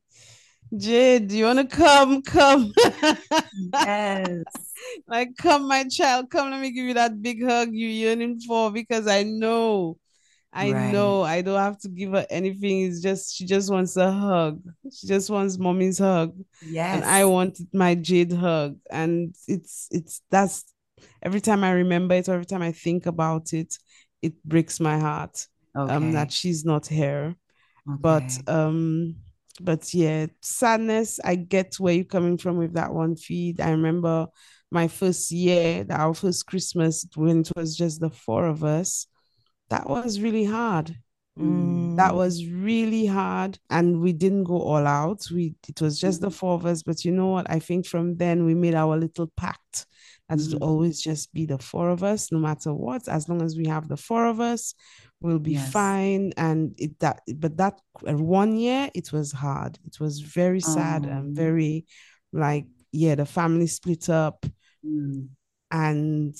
Jade, do you want to come? Come. yes. like, come, my child, come. Let me give you that big hug you're yearning for because I know I right. know I don't have to give her anything. It's just she just wants a hug. She just wants mommy's hug. Yes. And I wanted my jade hug. And it's it's that's every time I remember it, or every time I think about it, it breaks my heart. Um, okay. Um that she's not here. Okay. But um but yeah, sadness. I get where you're coming from with that one feed. I remember my first year, our first Christmas when it was just the four of us that was really hard. Mm. That was really hard. And we didn't go all out. We it was just the four of us. But you know what? I think from then we made our little pact that mm. it always just be the four of us, no matter what. As long as we have the four of us, we'll be yes. fine. And it that but that uh, one year it was hard. It was very sad and oh. very like, yeah, the family split up. Mm. And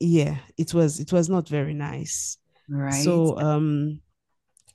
yeah, it was it was not very nice. Right. So um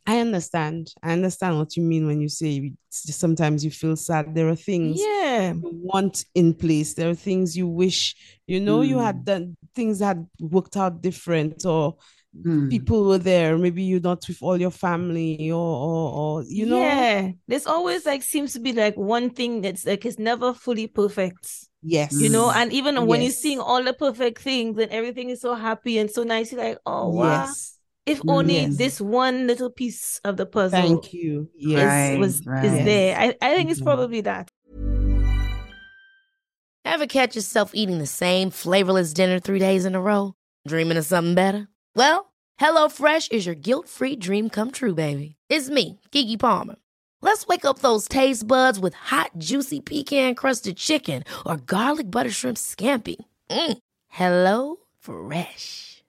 I understand. I understand what you mean when you say sometimes you feel sad. There are things yeah. you want in place. There are things you wish, you know, mm. you had hmm. done things had worked out different or mm. people were there. Maybe you're not with all your family or, or, or, you know. Yeah. There's always like seems to be like one thing that's like it's never fully perfect. Yes. You know, and even when you're seeing all the perfect things and everything is so happy and so nice, you're like, oh, wow. Yes if only yes. this one little piece of the puzzle thank you. yes right, was right. is there. I, I think it's mm-hmm. probably that. Ever catch yourself eating the same flavorless dinner three days in a row? Dreaming of something better? Well hello fresh is your guilt-free dream come true baby. It's me Keke Palmer. Let's wake up those taste buds with hot juicy pecan crusted chicken or garlic butter shrimp scampi. Mm. hello fresh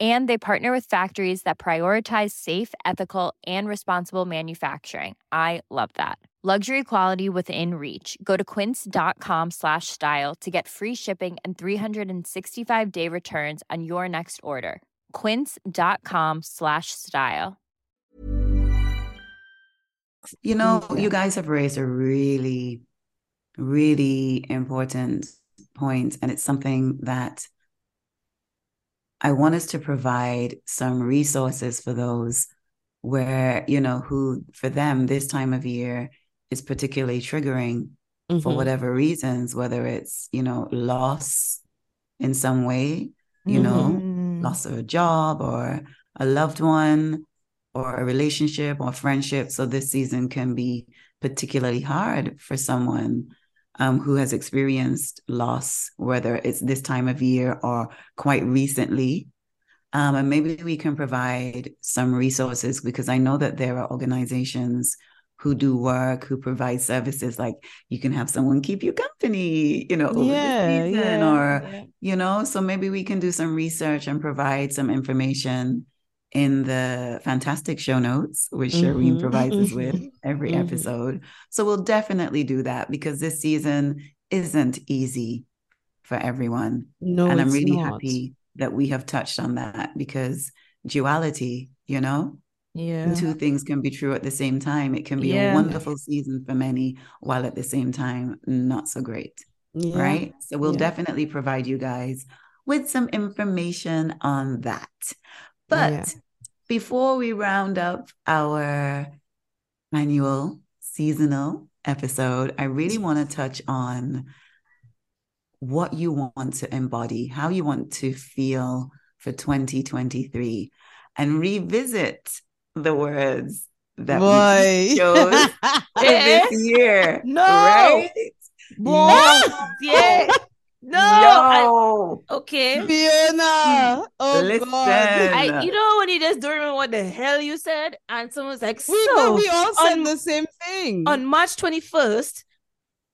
and they partner with factories that prioritize safe ethical and responsible manufacturing. I love that. Luxury quality within reach. Go to quince.com slash style to get free shipping and 365 day returns on your next order. quince.com slash style. You know you guys have raised a really really important point and it's something that I want us to provide some resources for those where, you know, who for them this time of year is particularly triggering mm-hmm. for whatever reasons, whether it's, you know, loss in some way, you mm-hmm. know, loss of a job or a loved one or a relationship or friendship. So this season can be particularly hard for someone um, who has experienced loss, whether it's this time of year or quite recently. Um, and maybe we can provide some resources because I know that there are organizations who do work, who provide services. Like you can have someone keep you company, you know, over yeah, the season, yeah, or yeah. you know, so maybe we can do some research and provide some information in the fantastic show notes, which mm-hmm. Sherween provides us with mm-hmm. every mm-hmm. episode. So we'll definitely do that because this season isn't easy for everyone. No, and I'm really not. happy that we have touched on that because duality, you know, yeah. Two things can be true at the same time. It can be yeah. a wonderful season for many, while at the same time, not so great. Yeah. Right. So we'll yeah. definitely provide you guys with some information on that. But before we round up our annual seasonal episode, I really want to touch on what you want to embody, how you want to feel for 2023, and revisit the words that Boy. we chose this year. No. Right? Boy. Yeah. Oh. No. I, okay. Vienna. Oh Listen. God. I, you know when you just don't remember what the hell you said, and someone's like, we, so we all said on, the same thing. On March 21st,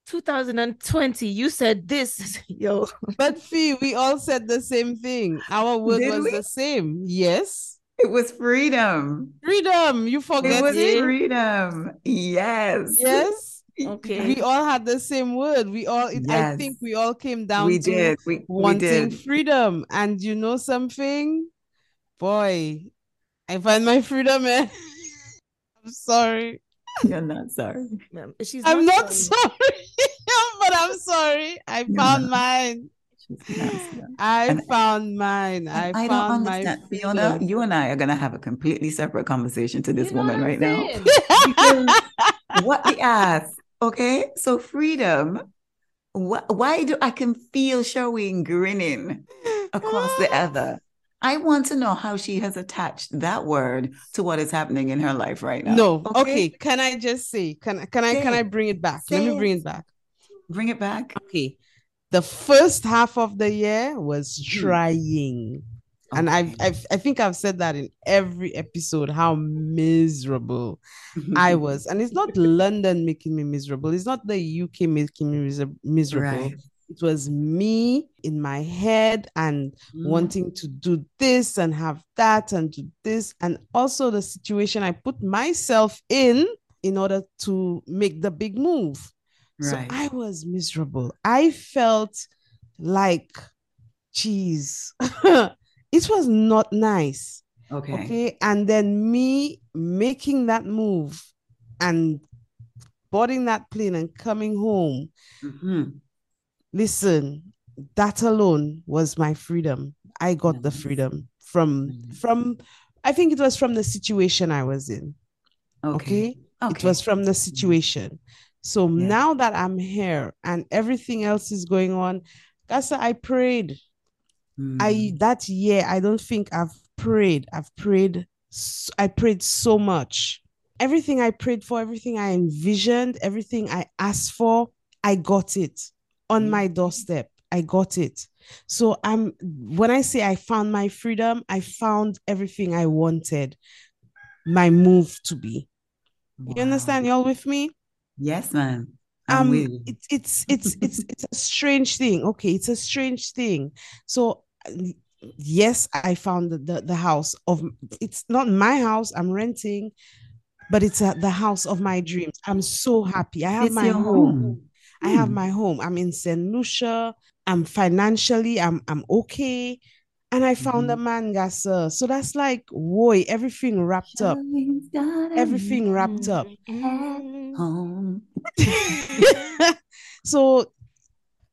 2020, you said this, yo. But Fee, we all said the same thing. Our word Did was we? the same. Yes. It was freedom. Freedom. You forget it was it? freedom. Yes. Yes. Okay. We all had the same word. We all yes. I think we all came down we to did. We, wanting we did. freedom. And you know something? Boy, I find my freedom, man. Eh? I'm sorry. You're not sorry. She's I'm not sorry, sorry but I'm sorry. I You're found not. mine. I and found mine. I, I found don't understand. My Fiona, you and I are gonna have a completely separate conversation to this you woman right now. what the ass? Okay, so freedom. Wh- why do I can feel showing grinning across the other? I want to know how she has attached that word to what is happening in her life right now. No, okay. okay. Can I just say? Can can I say can I bring it back? Let me bring it back. Bring it back. Okay the first half of the year was hmm. trying. Okay. And I've, I've, I think I've said that in every episode how miserable I was. And it's not London making me miserable. It's not the UK making me miserable. Right. It was me in my head and mm. wanting to do this and have that and do this. And also the situation I put myself in in order to make the big move. Right. So I was miserable. I felt like, geez, it was not nice. Okay. Okay. And then me making that move and boarding that plane and coming home. Mm-hmm. Listen, that alone was my freedom. I got the freedom from mm-hmm. from I think it was from the situation I was in. Okay. okay? It was from the situation. So yeah. now that I'm here and everything else is going on, Gasa, I prayed. Mm. I that year, I don't think I've prayed. I've prayed. I prayed so much. Everything I prayed for, everything I envisioned, everything I asked for, I got it on mm. my doorstep. I got it. So I'm when I say I found my freedom, I found everything I wanted my move to be. Wow. You understand? Y'all with me? Yes, ma'am. I'm um, it's it's it's it's it's a strange thing. Okay, it's a strange thing. So yes, I found the, the, the house of it's not my house. I'm renting, but it's a, the house of my dreams. I'm so happy. I have it's my home. home. I have hmm. my home. I'm in St. Lucia. I'm financially. I'm I'm okay and I found mm-hmm. a man, Gasa. So that's like, boy, everything wrapped up. Everything wrapped up. so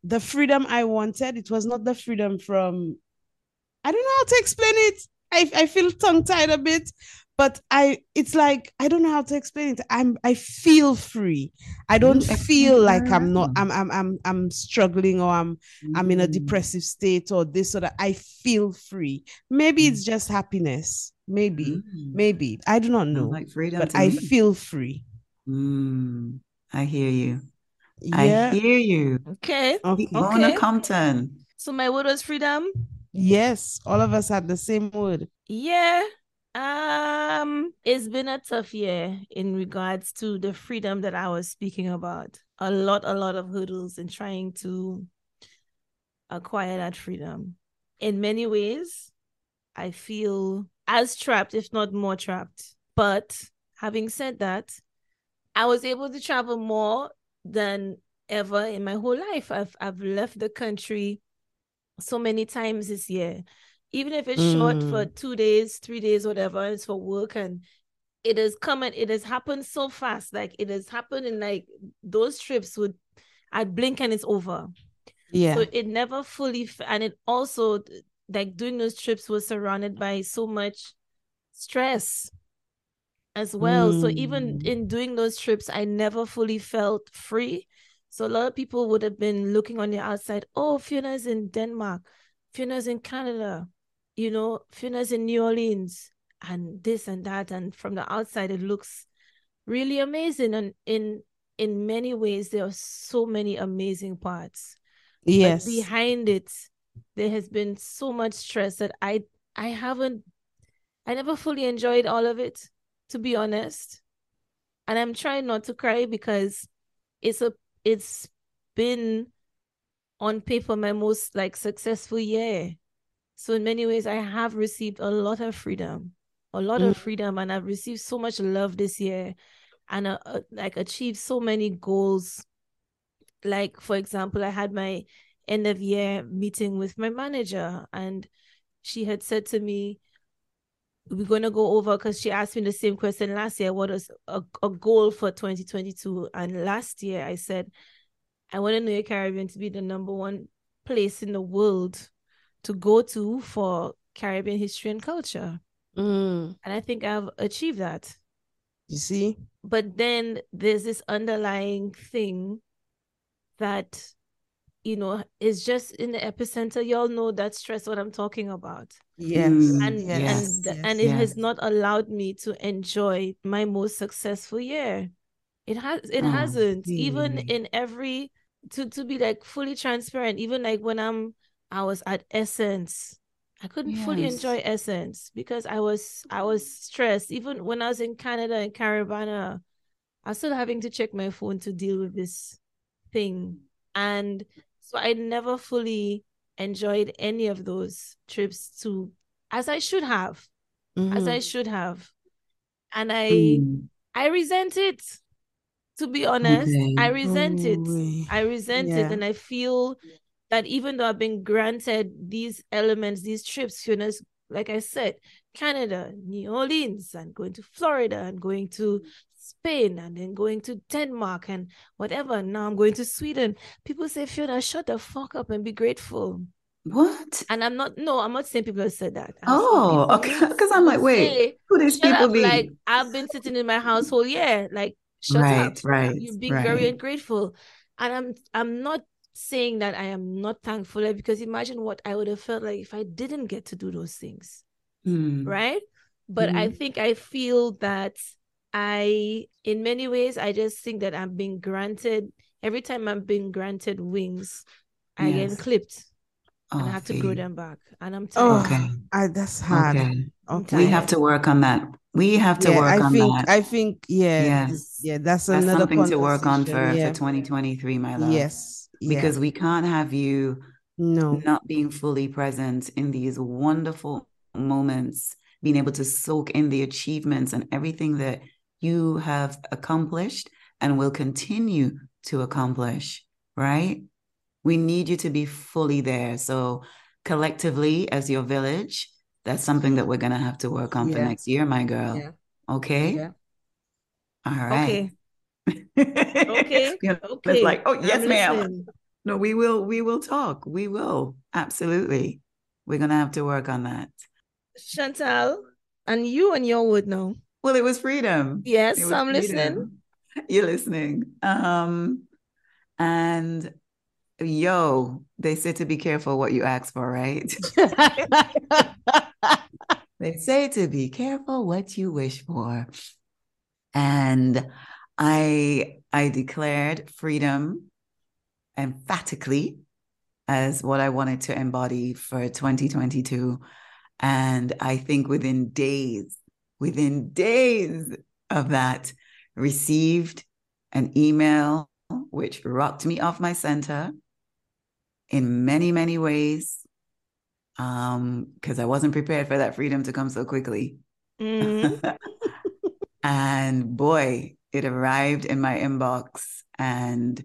the freedom I wanted, it was not the freedom from, I don't know how to explain it. I, I feel tongue tied a bit, but i it's like i don't know how to explain it. I'm i feel free. I don't feel like i'm not i'm i'm i'm, I'm struggling or i'm i'm in a mm. depressive state or this or that. I feel free. Maybe it's just happiness. Maybe maybe. I do not know like freedom but i feel free. Mm, i hear you yeah. i hear you okay okay. Fiona Compton so my word was freedom yes all of us had the same word yeah Um, it's been a tough year in regards to the freedom that I was speaking about. A lot, a lot of hurdles in trying to acquire that freedom. In many ways, I feel as trapped, if not more trapped. But having said that, I was able to travel more than ever in my whole life. I've I've left the country so many times this year even if it's mm. short for mm. two days, three days, whatever, it's for work and it has come and it has happened so fast. Like it has happened in like those trips would I blink and it's over. Yeah. So it never fully and it also like doing those trips was surrounded by so much stress as well. Mm. So even mm. in doing those trips, I never fully felt free. So a lot of people would have been looking on the outside, oh, Fiona's in Denmark, Fiona's in Canada, you know, Fiona's in New Orleans and this and that. And from the outside, it looks really amazing. And in in many ways, there are so many amazing parts. Yes. But behind it, there has been so much stress that I I haven't I never fully enjoyed all of it, to be honest. And I'm trying not to cry because it's a it's been on paper my most like successful year so in many ways, I have received a lot of freedom, a lot mm. of freedom, and I've received so much love this year, and uh, uh, like achieved so many goals. Like for example, I had my end of year meeting with my manager, and she had said to me, we're going to go over because she asked me the same question last year what is a, a goal for 2022 and last year i said i want to know your caribbean to be the number one place in the world to go to for Caribbean history and culture. Mm. And I think I've achieved that. You see? But then there's this underlying thing that, you know, is just in the epicenter. Y'all know that stress what I'm talking about. Yes. Mm, and yes. and yes. and it yes. has not allowed me to enjoy my most successful year. It has it oh, hasn't. Even in every to to be like fully transparent, even like when I'm I was at Essence. I couldn't yes. fully enjoy Essence because I was I was stressed. Even when I was in Canada and Caribana, I was still having to check my phone to deal with this thing. And so I never fully enjoyed any of those trips to as I should have. Mm-hmm. As I mm-hmm. should have. And I mm. I resent it. To be honest, okay. I resent oh, it. I resent yeah. it and I feel that even though I've been granted these elements, these trips, you know, like I said, Canada, New Orleans, and going to Florida, and going to Spain, and then going to Denmark, and whatever. Now I'm going to Sweden. People say, Fiona, shut the fuck up and be grateful. What? And I'm not. No, I'm not saying people have said that. I'm oh, okay. Because I'm like, wait, who these people be? Like I've been sitting in my house whole year. Like, shut right, up. Right. You're being right. very ungrateful, and I'm. I'm not saying that I am not thankful because imagine what I would have felt like if I didn't get to do those things. Mm. Right. But mm. I hmm. think I feel that I, in many ways, I just think that I'm being granted, every time I'm being granted wings, I yes. get clipped. Oh, and I have to grow them back. And I'm oh, tired. Oh, okay. I, that's hard. Okay. okay. We have to work on that. We have to yeah, work I on think, that. I think, yeah. Yes. Yeah, that's, that's another something to work on for, yeah. for 2023, my love. Yes because yeah. we can't have you no not being fully present in these wonderful moments being able to soak in the achievements and everything that you have accomplished and will continue to accomplish right we need you to be fully there so collectively as your village that's something that we're going to have to work on yeah. for next year my girl yeah. okay yeah. all right okay okay. you know, okay. It's like, oh yes, ma'am. No, we will. We will talk. We will absolutely. We're gonna have to work on that. Chantal, and you and your would know. Well, it was freedom. Yes, was I'm freedom. listening. You're listening. Um, and yo, they say to be careful what you ask for, right? they say to be careful what you wish for. And I I declared freedom emphatically as what I wanted to embody for 2022. And I think within days within days of that, received an email which rocked me off my center in many, many ways. Um, because I wasn't prepared for that freedom to come so quickly. Mm-hmm. and boy, it arrived in my inbox and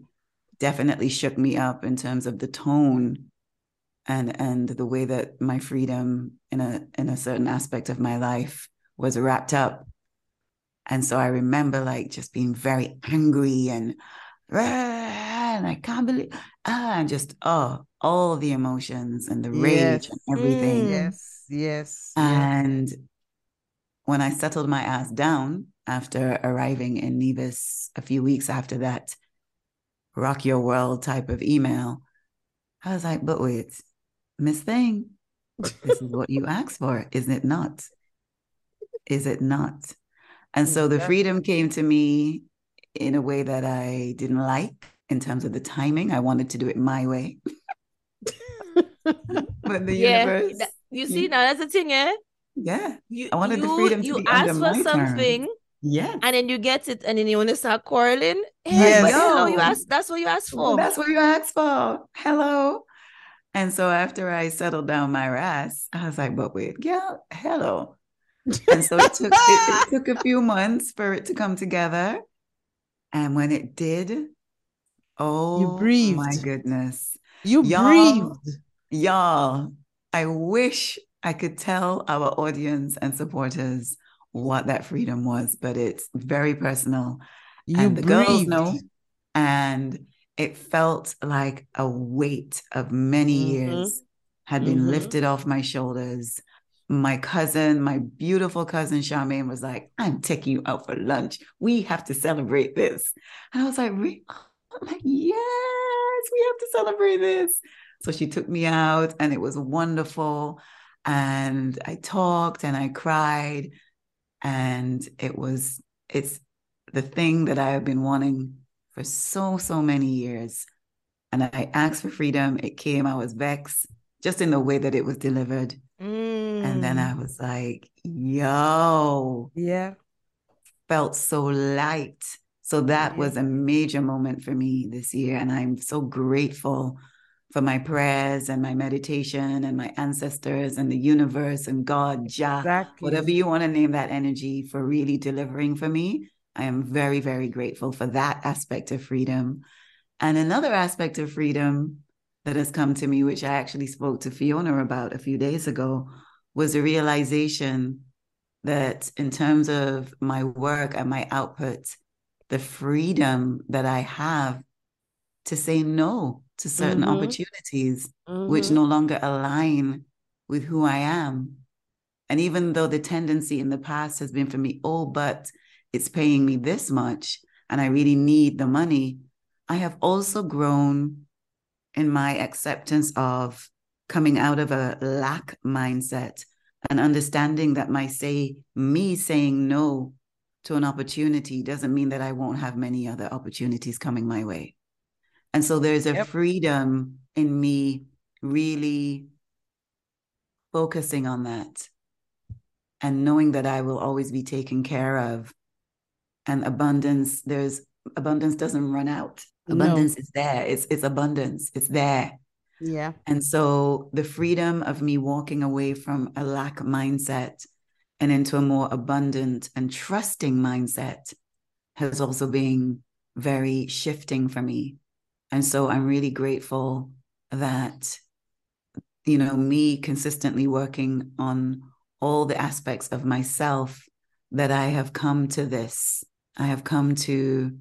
definitely shook me up in terms of the tone and and the way that my freedom in a in a certain aspect of my life was wrapped up and so i remember like just being very angry and and I can't believe, ah, and just, oh, all the emotions and the rage yes. and everything. Yes, yes. And yes. when I settled my ass down after arriving in Nevis a few weeks after that rock your world type of email, I was like, but wait, Miss Thing, this is what you asked for, isn't it not? Is it not? And so the freedom came to me in a way that I didn't like in terms of the timing. I wanted to do it my way. but the yeah, universe. That, you see, now that's the thing, eh? Yeah. You, I wanted you, the freedom to you be ask for something. Terms. Yeah. And then you get it, and then you want to start quarreling. Hey, yes. Hello, you ask, that's what you asked for. That's what you asked for. Hello. And so after I settled down my ass, I was like, but wait, yeah, hello. And so it took it, it took a few months for it to come together. And when it did, oh you breathed. my goodness. You y'all, breathed. Y'all, I wish I could tell our audience and supporters what that freedom was, but it's very personal. You and the breathed. girls know. And it felt like a weight of many mm-hmm. years had been mm-hmm. lifted off my shoulders my cousin, my beautiful cousin Charmaine was like, I'm taking you out for lunch. We have to celebrate this. And I was like, really? I'm like, yes, we have to celebrate this. So she took me out and it was wonderful. And I talked and I cried. And it was, it's the thing that I have been wanting for so, so many years. And I asked for freedom. It came, I was vexed just in the way that it was delivered. Mm. And then I was like, yo. Yeah. Felt so light. So that yeah. was a major moment for me this year. And I'm so grateful for my prayers and my meditation and my ancestors and the universe and God, Jah, exactly. whatever you want to name that energy for really delivering for me. I am very, very grateful for that aspect of freedom. And another aspect of freedom that has come to me, which I actually spoke to Fiona about a few days ago, was a realization that in terms of my work and my output, the freedom that I have to say no to certain mm-hmm. opportunities, mm-hmm. which no longer align with who I am. And even though the tendency in the past has been for me, oh, but it's paying me this much and I really need the money, I have also grown in my acceptance of coming out of a lack mindset and understanding that my say me saying no to an opportunity doesn't mean that I won't have many other opportunities coming my way. And so there's a yep. freedom in me really focusing on that and knowing that I will always be taken care of. And abundance, there's abundance doesn't run out abundance no. is there it's it's abundance it's there yeah and so the freedom of me walking away from a lack mindset and into a more abundant and trusting mindset has also been very shifting for me and so i'm really grateful that you know me consistently working on all the aspects of myself that i have come to this i have come to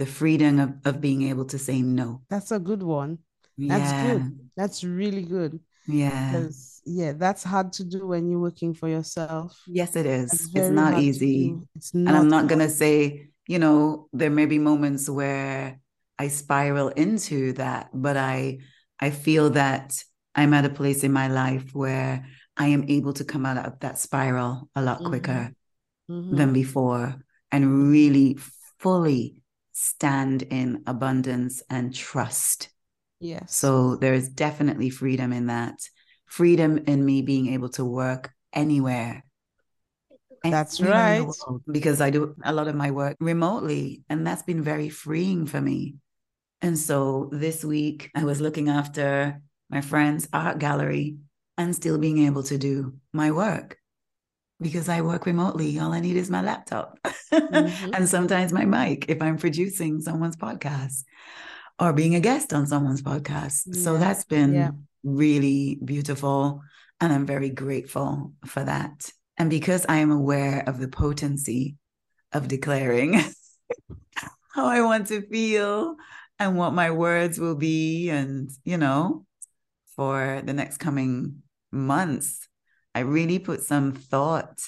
the freedom of, of being able to say no. That's a good one. That's yeah. good. That's really good. Yeah. Yeah, that's hard to do when you're working for yourself. Yes, it is. It's not easy. It's not and I'm not going to say, you know, there may be moments where I spiral into that, but I I feel that I'm at a place in my life where I am able to come out of that spiral a lot mm-hmm. quicker mm-hmm. than before and really fully stand in abundance and trust. Yes. So there's definitely freedom in that. Freedom in me being able to work anywhere That's right. Because I do a lot of my work remotely, and that's been very freeing for me. And so this week, I was looking after my friend's art gallery and still being able to do my work because I work remotely. All I need is my laptop mm-hmm. and sometimes my mic if I'm producing someone's podcast or being a guest on someone's podcast. Yeah. So that's been yeah. really beautiful. And I'm very grateful for that. And because I am aware of the potency of declaring how I want to feel and what my words will be, and, you know, for the next coming months, I really put some thought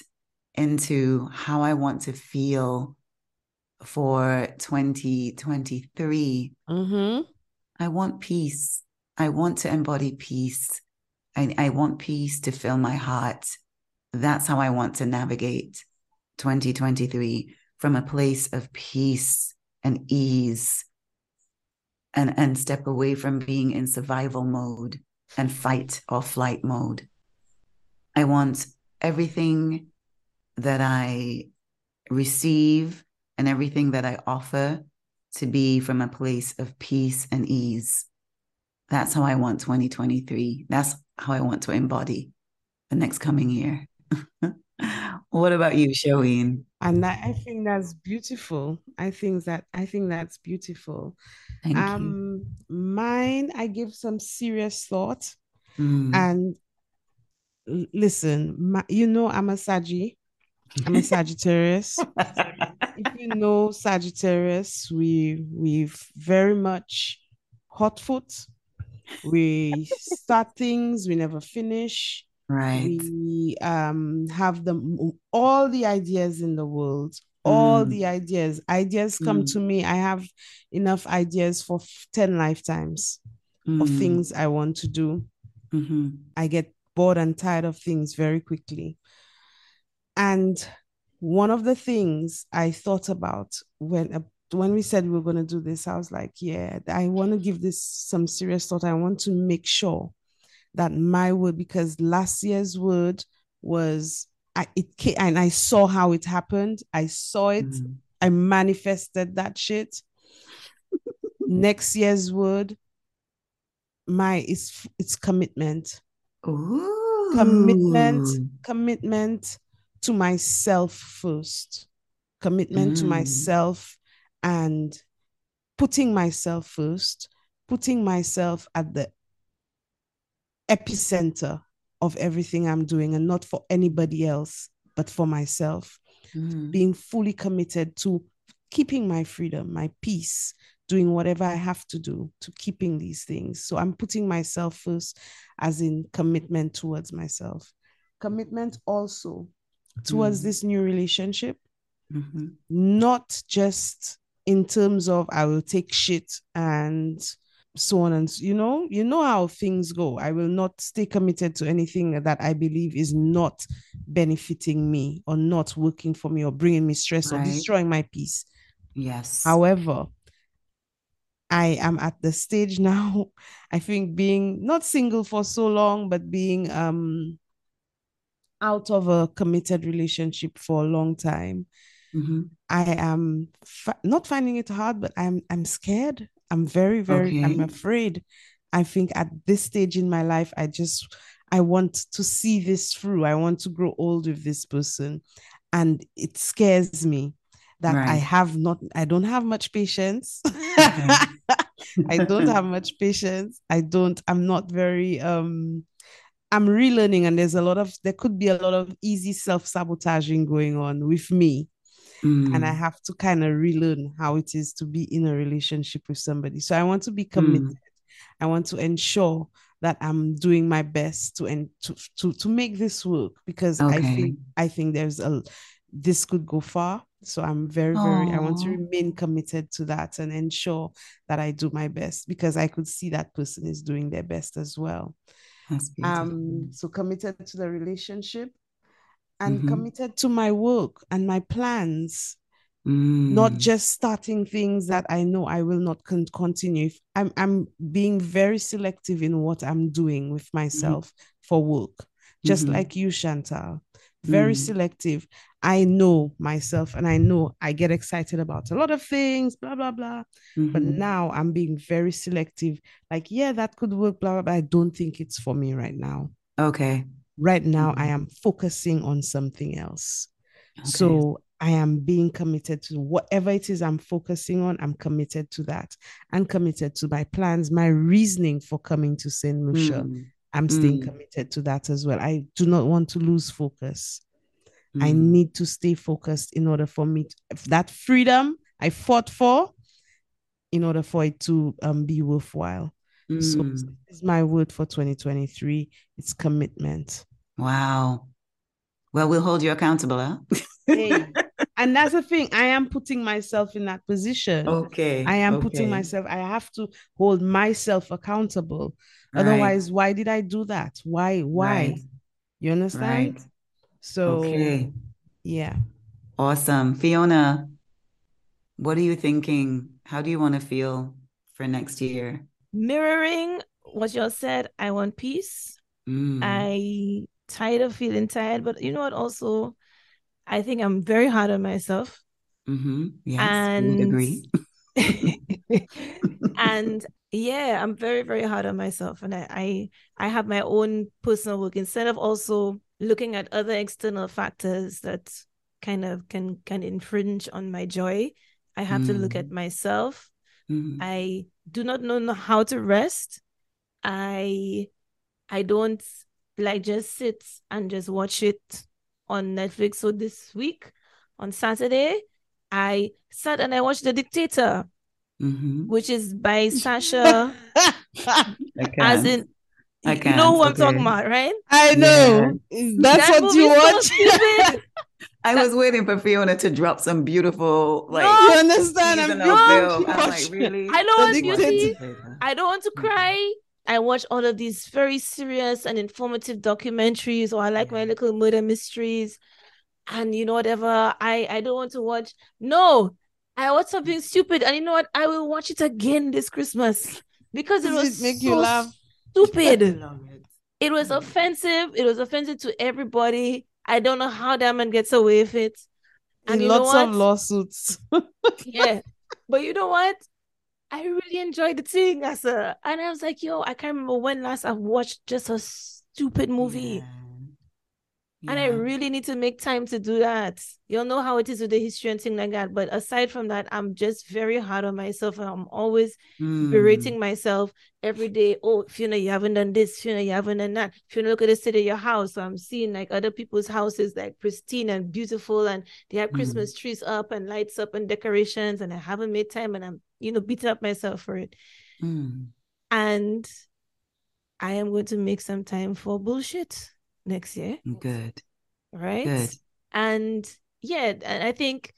into how I want to feel for 2023. Mm-hmm. I want peace. I want to embody peace. I, I want peace to fill my heart. That's how I want to navigate 2023 from a place of peace and ease and, and step away from being in survival mode and fight or flight mode. I want everything that I receive and everything that I offer to be from a place of peace and ease. That's how I want 2023. That's how I want to embody the next coming year. what about you, Sherween? And I, I think that's beautiful. I think that I think that's beautiful. Thank um, you. Mine, I give some serious thought, mm. and listen, my, you know, I'm a Saggy. I'm a Sagittarius. if you know Sagittarius, we we very much hot foot. We start things, we never finish. Right. We um have the all the ideas in the world, all mm. the ideas. Ideas come mm. to me. I have enough ideas for 10 lifetimes mm. of things I want to do. Mm-hmm. I get bored and tired of things very quickly. And one of the things I thought about when uh, when we said we were going to do this, I was like, yeah, I want to give this some serious thought. I want to make sure that my word, because last year's word was I it came and I saw how it happened. I saw it. Mm-hmm. I manifested that shit. Next year's word, my it's it's commitment. Ooh. Commitment, commitment to myself first. Commitment mm. to myself and putting myself first, putting myself at the epicenter of everything I'm doing and not for anybody else, but for myself. Mm. Being fully committed to keeping my freedom, my peace, doing whatever I have to do to keeping these things. So I'm putting myself first, as in commitment towards myself. Commitment also towards mm. this new relationship, mm-hmm. not just in terms of I will take shit and so on and you know you know how things go i will not stay committed to anything that i believe is not benefiting me or not working for me or bringing me stress right. or destroying my peace yes however I am at the stage now, I think being not single for so long, but being um out of a committed relationship for a long time. Mm-hmm. I am fa- not finding it hard, but I'm I'm scared. I'm very, very okay. I'm afraid. I think at this stage in my life, I just I want to see this through. I want to grow old with this person. And it scares me that right. I have not, I don't have much patience. Okay. I don't have much patience. I don't, I'm not very, um, I'm relearning, and there's a lot of, there could be a lot of easy self sabotaging going on with me. Mm. And I have to kind of relearn how it is to be in a relationship with somebody. So I want to be committed. Mm. I want to ensure that I'm doing my best to and to, to to make this work because okay. I think I think there's a this could go far so I'm very, very, Aww. I want to remain committed to that and ensure that I do my best because I could see that person is doing their best as well. Um, so committed to the relationship and mm-hmm. committed to my work and my plans. Mm. Not just starting things that I know I will not con- continue. I'm I'm being very selective in what I'm doing with mm-hmm. myself mm-hmm. for work, just mm-hmm. like you, Chantal. Very mm. selective I know myself and I know I get excited about a lot of things, blah, blah, blah. Mm-hmm. But now I'm being very selective. Like, yeah, that could work, blah, blah, blah. I don't think it's for me right now. Okay. Right now, mm-hmm. I am focusing on something else. Okay. So I am being committed to whatever it is I'm focusing on. I'm committed to that and committed to my plans, my reasoning for coming to St. Lucia. Mm. I'm staying mm. committed to that as well. I do not want to lose focus. Mm. I need to stay focused in order for me to, that freedom I fought for, in order for it to um, be worthwhile. Mm. So this is my word for 2023. It's commitment. Wow. Well, we'll hold you accountable, huh? hey. And that's the thing. I am putting myself in that position. Okay. I am okay. putting myself, I have to hold myself accountable. Right. Otherwise, why did I do that? Why? Why? Right. You understand? Right. So, okay. yeah. Awesome. Fiona, what are you thinking? How do you want to feel for next year? Mirroring what you said, I want peace. Mm. I tired of feeling tired, but you know what? Also, I think I'm very hard on myself. Mm-hmm. Yes, and agree. and yeah, I'm very, very hard on myself, and I, I, I have my own personal work instead of also looking at other external factors that kind of can can infringe on my joy. I have mm. to look at mm. myself. Mm. I do not know how to rest. I I don't like just sit and just watch it on Netflix. So this week on Saturday, I sat and I watched The Dictator, mm-hmm. which is by Sacha. as in I can't. You know what okay. I'm talking about, right? I know. Yeah. That's that what you watch. I was waiting for Fiona to drop some beautiful, like, no, you understand? I'm, film. I'm like, really? I don't want beauty. I don't want to mm-hmm. cry. I watch all of these very serious and informative documentaries, or I like my mm-hmm. little murder mysteries, and you know whatever. I I don't want to watch. No, I watch something stupid, and you know what? I will watch it again this Christmas because it was it make so you laugh stupid. it. it was mm. offensive. It was offensive to everybody. I don't know how that man gets away with it. And you lots of lawsuits. yeah. But you know what? I really enjoyed the thing as a and I was like, yo, I can't remember when last I watched just a stupid movie. Yeah. Yeah. And I really need to make time to do that. You'll know how it is with the history and things like that. But aside from that, I'm just very hard on myself. And I'm always mm. berating myself every day. Oh, Fiona, you haven't done this. Fiona, you haven't done that. Fiona, look at the state of your house. So I'm seeing like other people's houses like pristine and beautiful. And they have mm. Christmas trees up and lights up and decorations. And I haven't made time and I'm, you know, beating up myself for it. Mm. And I am going to make some time for bullshit next year. Good. Right. Good. And yeah, and I think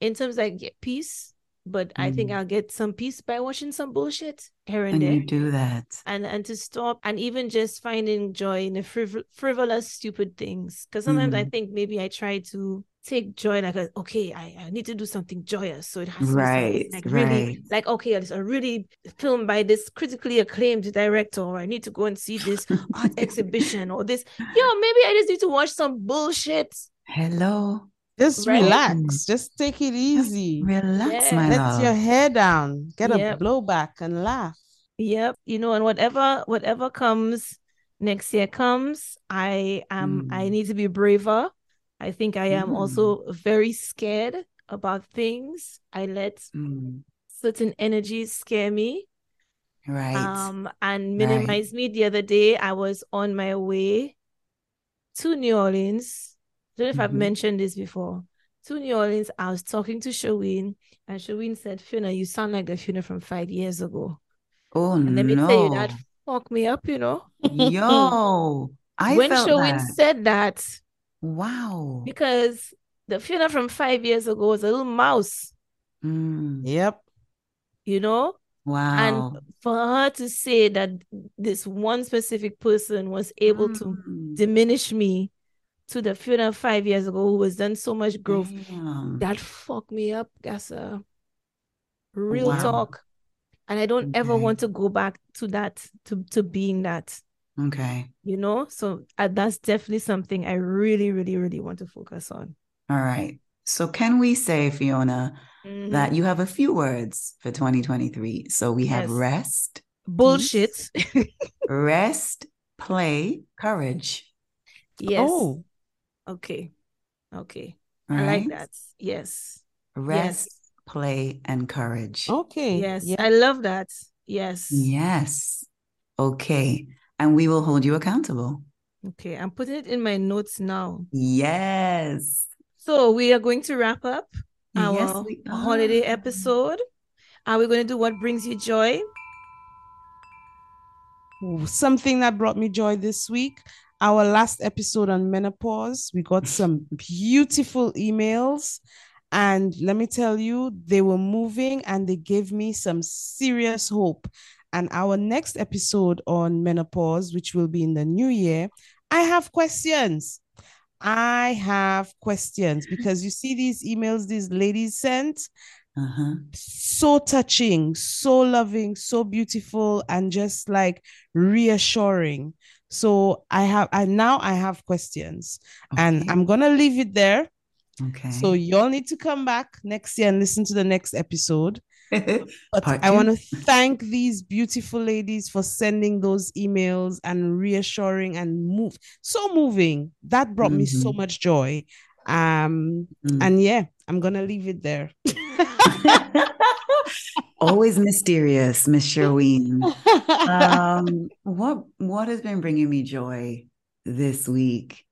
in terms of like peace, but mm. I think mm. I'll get some peace by watching some bullshit here and, and there. You do that, and and to stop, and even just finding joy in the friv- frivolous, stupid things. Because sometimes mm. I think maybe I try to take joy like a, okay I, I need to do something joyous so it has to right like really right. like okay it's a really film by this critically acclaimed director or i need to go and see this art exhibition or this yo maybe i just need to watch some bullshit hello just right? relax just take it easy relax yeah. my let love. your hair down get yep. a blowback and laugh yep you know and whatever whatever comes next year comes i am mm. i need to be braver I think I am mm. also very scared about things. I let mm. certain energies scare me. Right. Um, and minimize right. me. The other day, I was on my way to New Orleans. I don't know if mm-hmm. I've mentioned this before. To New Orleans, I was talking to Sherween, and Sherween said, Fiona, you sound like the Fiona from five years ago. Oh, and let me no. tell you, that fucked me up, you know? Yo, I when that. said that, Wow. Because the Fiona from five years ago was a little mouse. Mm. Yep. You know? Wow. And for her to say that this one specific person was able mm. to diminish me to the Fiona five years ago who has done so much growth, Damn. that fucked me up, Gassa. Real wow. talk. And I don't okay. ever want to go back to that, to, to being that. Okay. You know, so uh, that's definitely something I really, really, really want to focus on. All right. So can we say, Fiona, mm-hmm. that you have a few words for 2023? So we have yes. rest. Bullshit. rest, play, courage. Yes. Oh. Okay. Okay. Right. I like that. Yes. Rest, yes. play, and courage. Okay. Yes. I love that. Yes. Yes. Okay. And we will hold you accountable. Okay. I'm putting it in my notes now. Yes. So we are going to wrap up our yes, holiday episode. Are we going to do what brings you joy? Something that brought me joy this week. Our last episode on menopause, we got some beautiful emails and let me tell you, they were moving and they gave me some serious hope. And our next episode on menopause, which will be in the new year, I have questions. I have questions because you see these emails these ladies sent. Uh-huh. So touching, so loving, so beautiful, and just like reassuring. So I have, I now I have questions, okay. and I'm gonna leave it there Okay. So y'all need to come back next year and listen to the next episode. but I want to thank these beautiful ladies for sending those emails and reassuring and move so moving. That brought mm-hmm. me so mm-hmm. much joy. Um mm. and yeah, I'm gonna leave it there. Always mysterious, Miss Sherween. um, what what has been bringing me joy this week?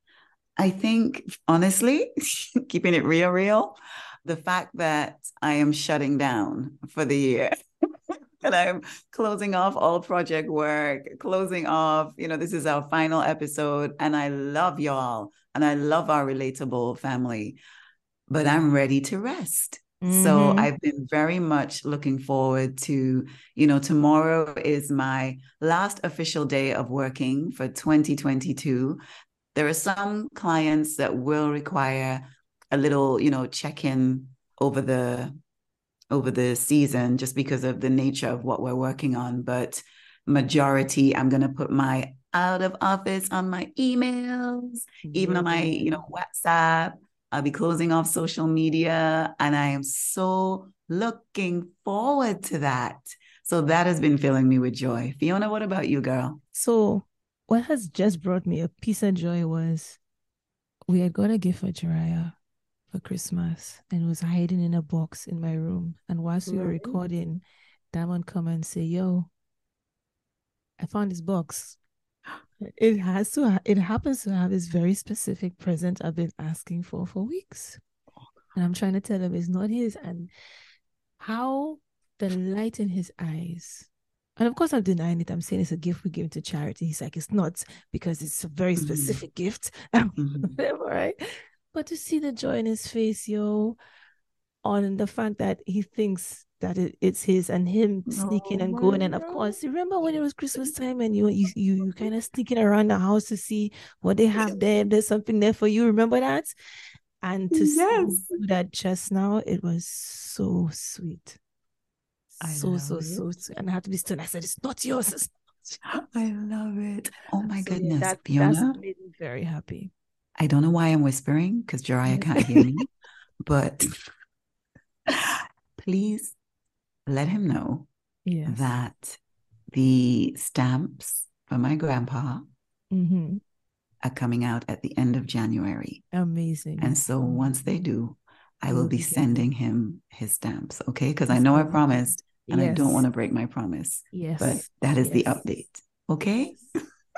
I think, honestly, keeping it real, real, the fact that I am shutting down for the year. and I'm closing off all project work, closing off, you know, this is our final episode. And I love y'all and I love our relatable family, but I'm ready to rest. Mm-hmm. So I've been very much looking forward to, you know, tomorrow is my last official day of working for 2022. There are some clients that will require a little, you know, check-in over the over the season just because of the nature of what we're working on, but majority I'm going to put my out of office on my emails, even on my, mm-hmm. you know, WhatsApp. I'll be closing off social media and I am so looking forward to that. So that has been filling me with joy. Fiona, what about you, girl? So what has just brought me a piece of joy was we had got a gift for Jiraiya for Christmas and was hiding in a box in my room. And whilst we were recording, Damon come and say, "Yo, I found this box. It has to. It happens to have this very specific present I've been asking for for weeks, and I'm trying to tell him it's not his. And how the light in his eyes and of course, I'm denying it. I'm saying it's a gift we give to charity. He's like, it's not because it's a very mm-hmm. specific mm-hmm. gift, right? But to see the joy in his face, yo, on the fact that he thinks that it, it's his and him sneaking oh, and going. And of course, remember when it was Christmas time and you you you, you kind of sneaking around the house to see what they have there. if There's something there for you. Remember that? And to yes. see that just now, it was so sweet. I so so it. so sweet. And I had to be still. I said, "It's not yours." It's not I love it. Oh my so, goodness, yeah, that, Fiona. That made me very happy. I don't know why I'm whispering because Jiraiya can't hear me, but please let him know yes. that the stamps for my grandpa mm-hmm. are coming out at the end of January. Amazing. And so once they do, I will be sending him his stamps. Okay. Because I know I promised and yes. I don't want to break my promise. Yes. But that is yes. the update. Okay.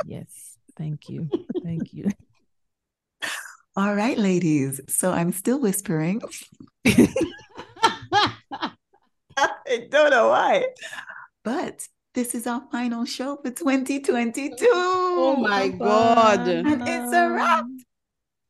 yes. Thank you. Thank you. All right, ladies. So I'm still whispering. I don't know why. But this is our final show for 2022. Oh my God. And it's a wrap.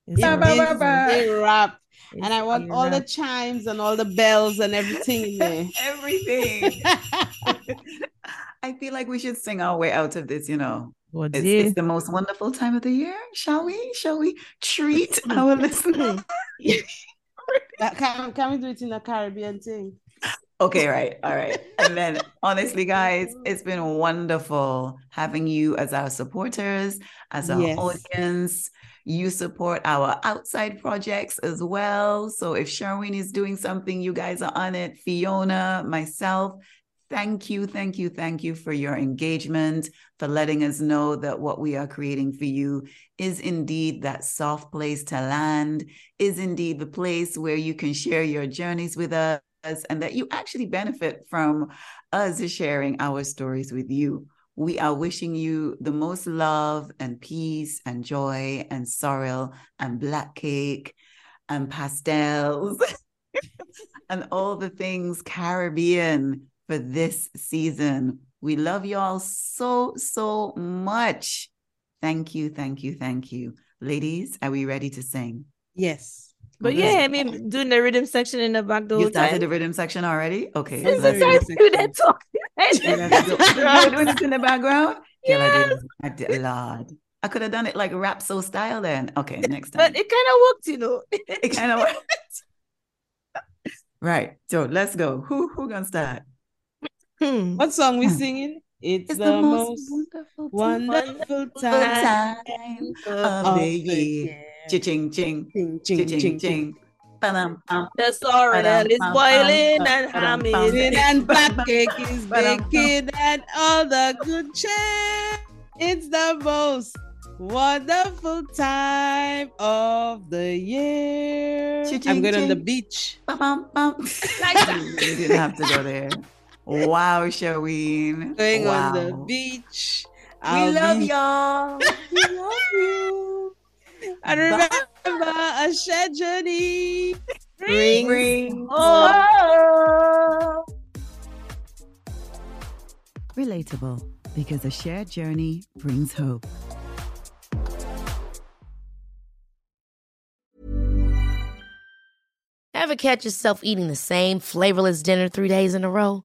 It's a wrap and I want all the chimes and all the bells and everything in there. everything. I feel like we should sing our way out of this, you know. It's, it's, the most wonderful time of the year. Shall we? Shall we treat our listeners? can, can we do it in a Caribbean thing? Okay, right. All right. And then honestly, guys, it's been wonderful having you as our supporters, as our yes. audience You support our outside projects as well. So if Sherween is doing something, you guys are on it. Fiona, myself, thank you, thank you, thank you for your engagement, for letting us know that what we are creating for you is indeed that soft place to land, is indeed the place where you can share your journeys with us, and that you actually benefit from us sharing our stories with you. We are wishing you the most love and peace and joy and sorrel and black cake and pastels and all the things Caribbean for this season. We love y'all so, so much. Thank you, thank you, thank you. Ladies, are we ready to sing? Yes. But yeah, I mean, doing the rhythm section in the back door. You started time. the rhythm section already? Okay. Since I started doing that talk. doing it in the background? Yes. I did, Lord. I could have done it like rap so style then. Okay, next time. But it kind of worked, you know. it kind of worked. right. So let's go. Who who gonna start? Hmm. What song we singing? It's, it's the, the, most wonderful, wonderful time, time of, of the year. Ching ching ching ching ching ching. The sorrel is boiling and ham is and black cake is baking and all the good cheer. It's the most wonderful time of the year. I'm going on the beach. Like that. you didn't have to go there. Wow, Sherween. Going wow. on the beach. I'll we love be... y'all. we love you. And remember, a shared journey brings, brings hope. Relatable, because a shared journey brings hope. Ever catch yourself eating the same flavorless dinner three days in a row?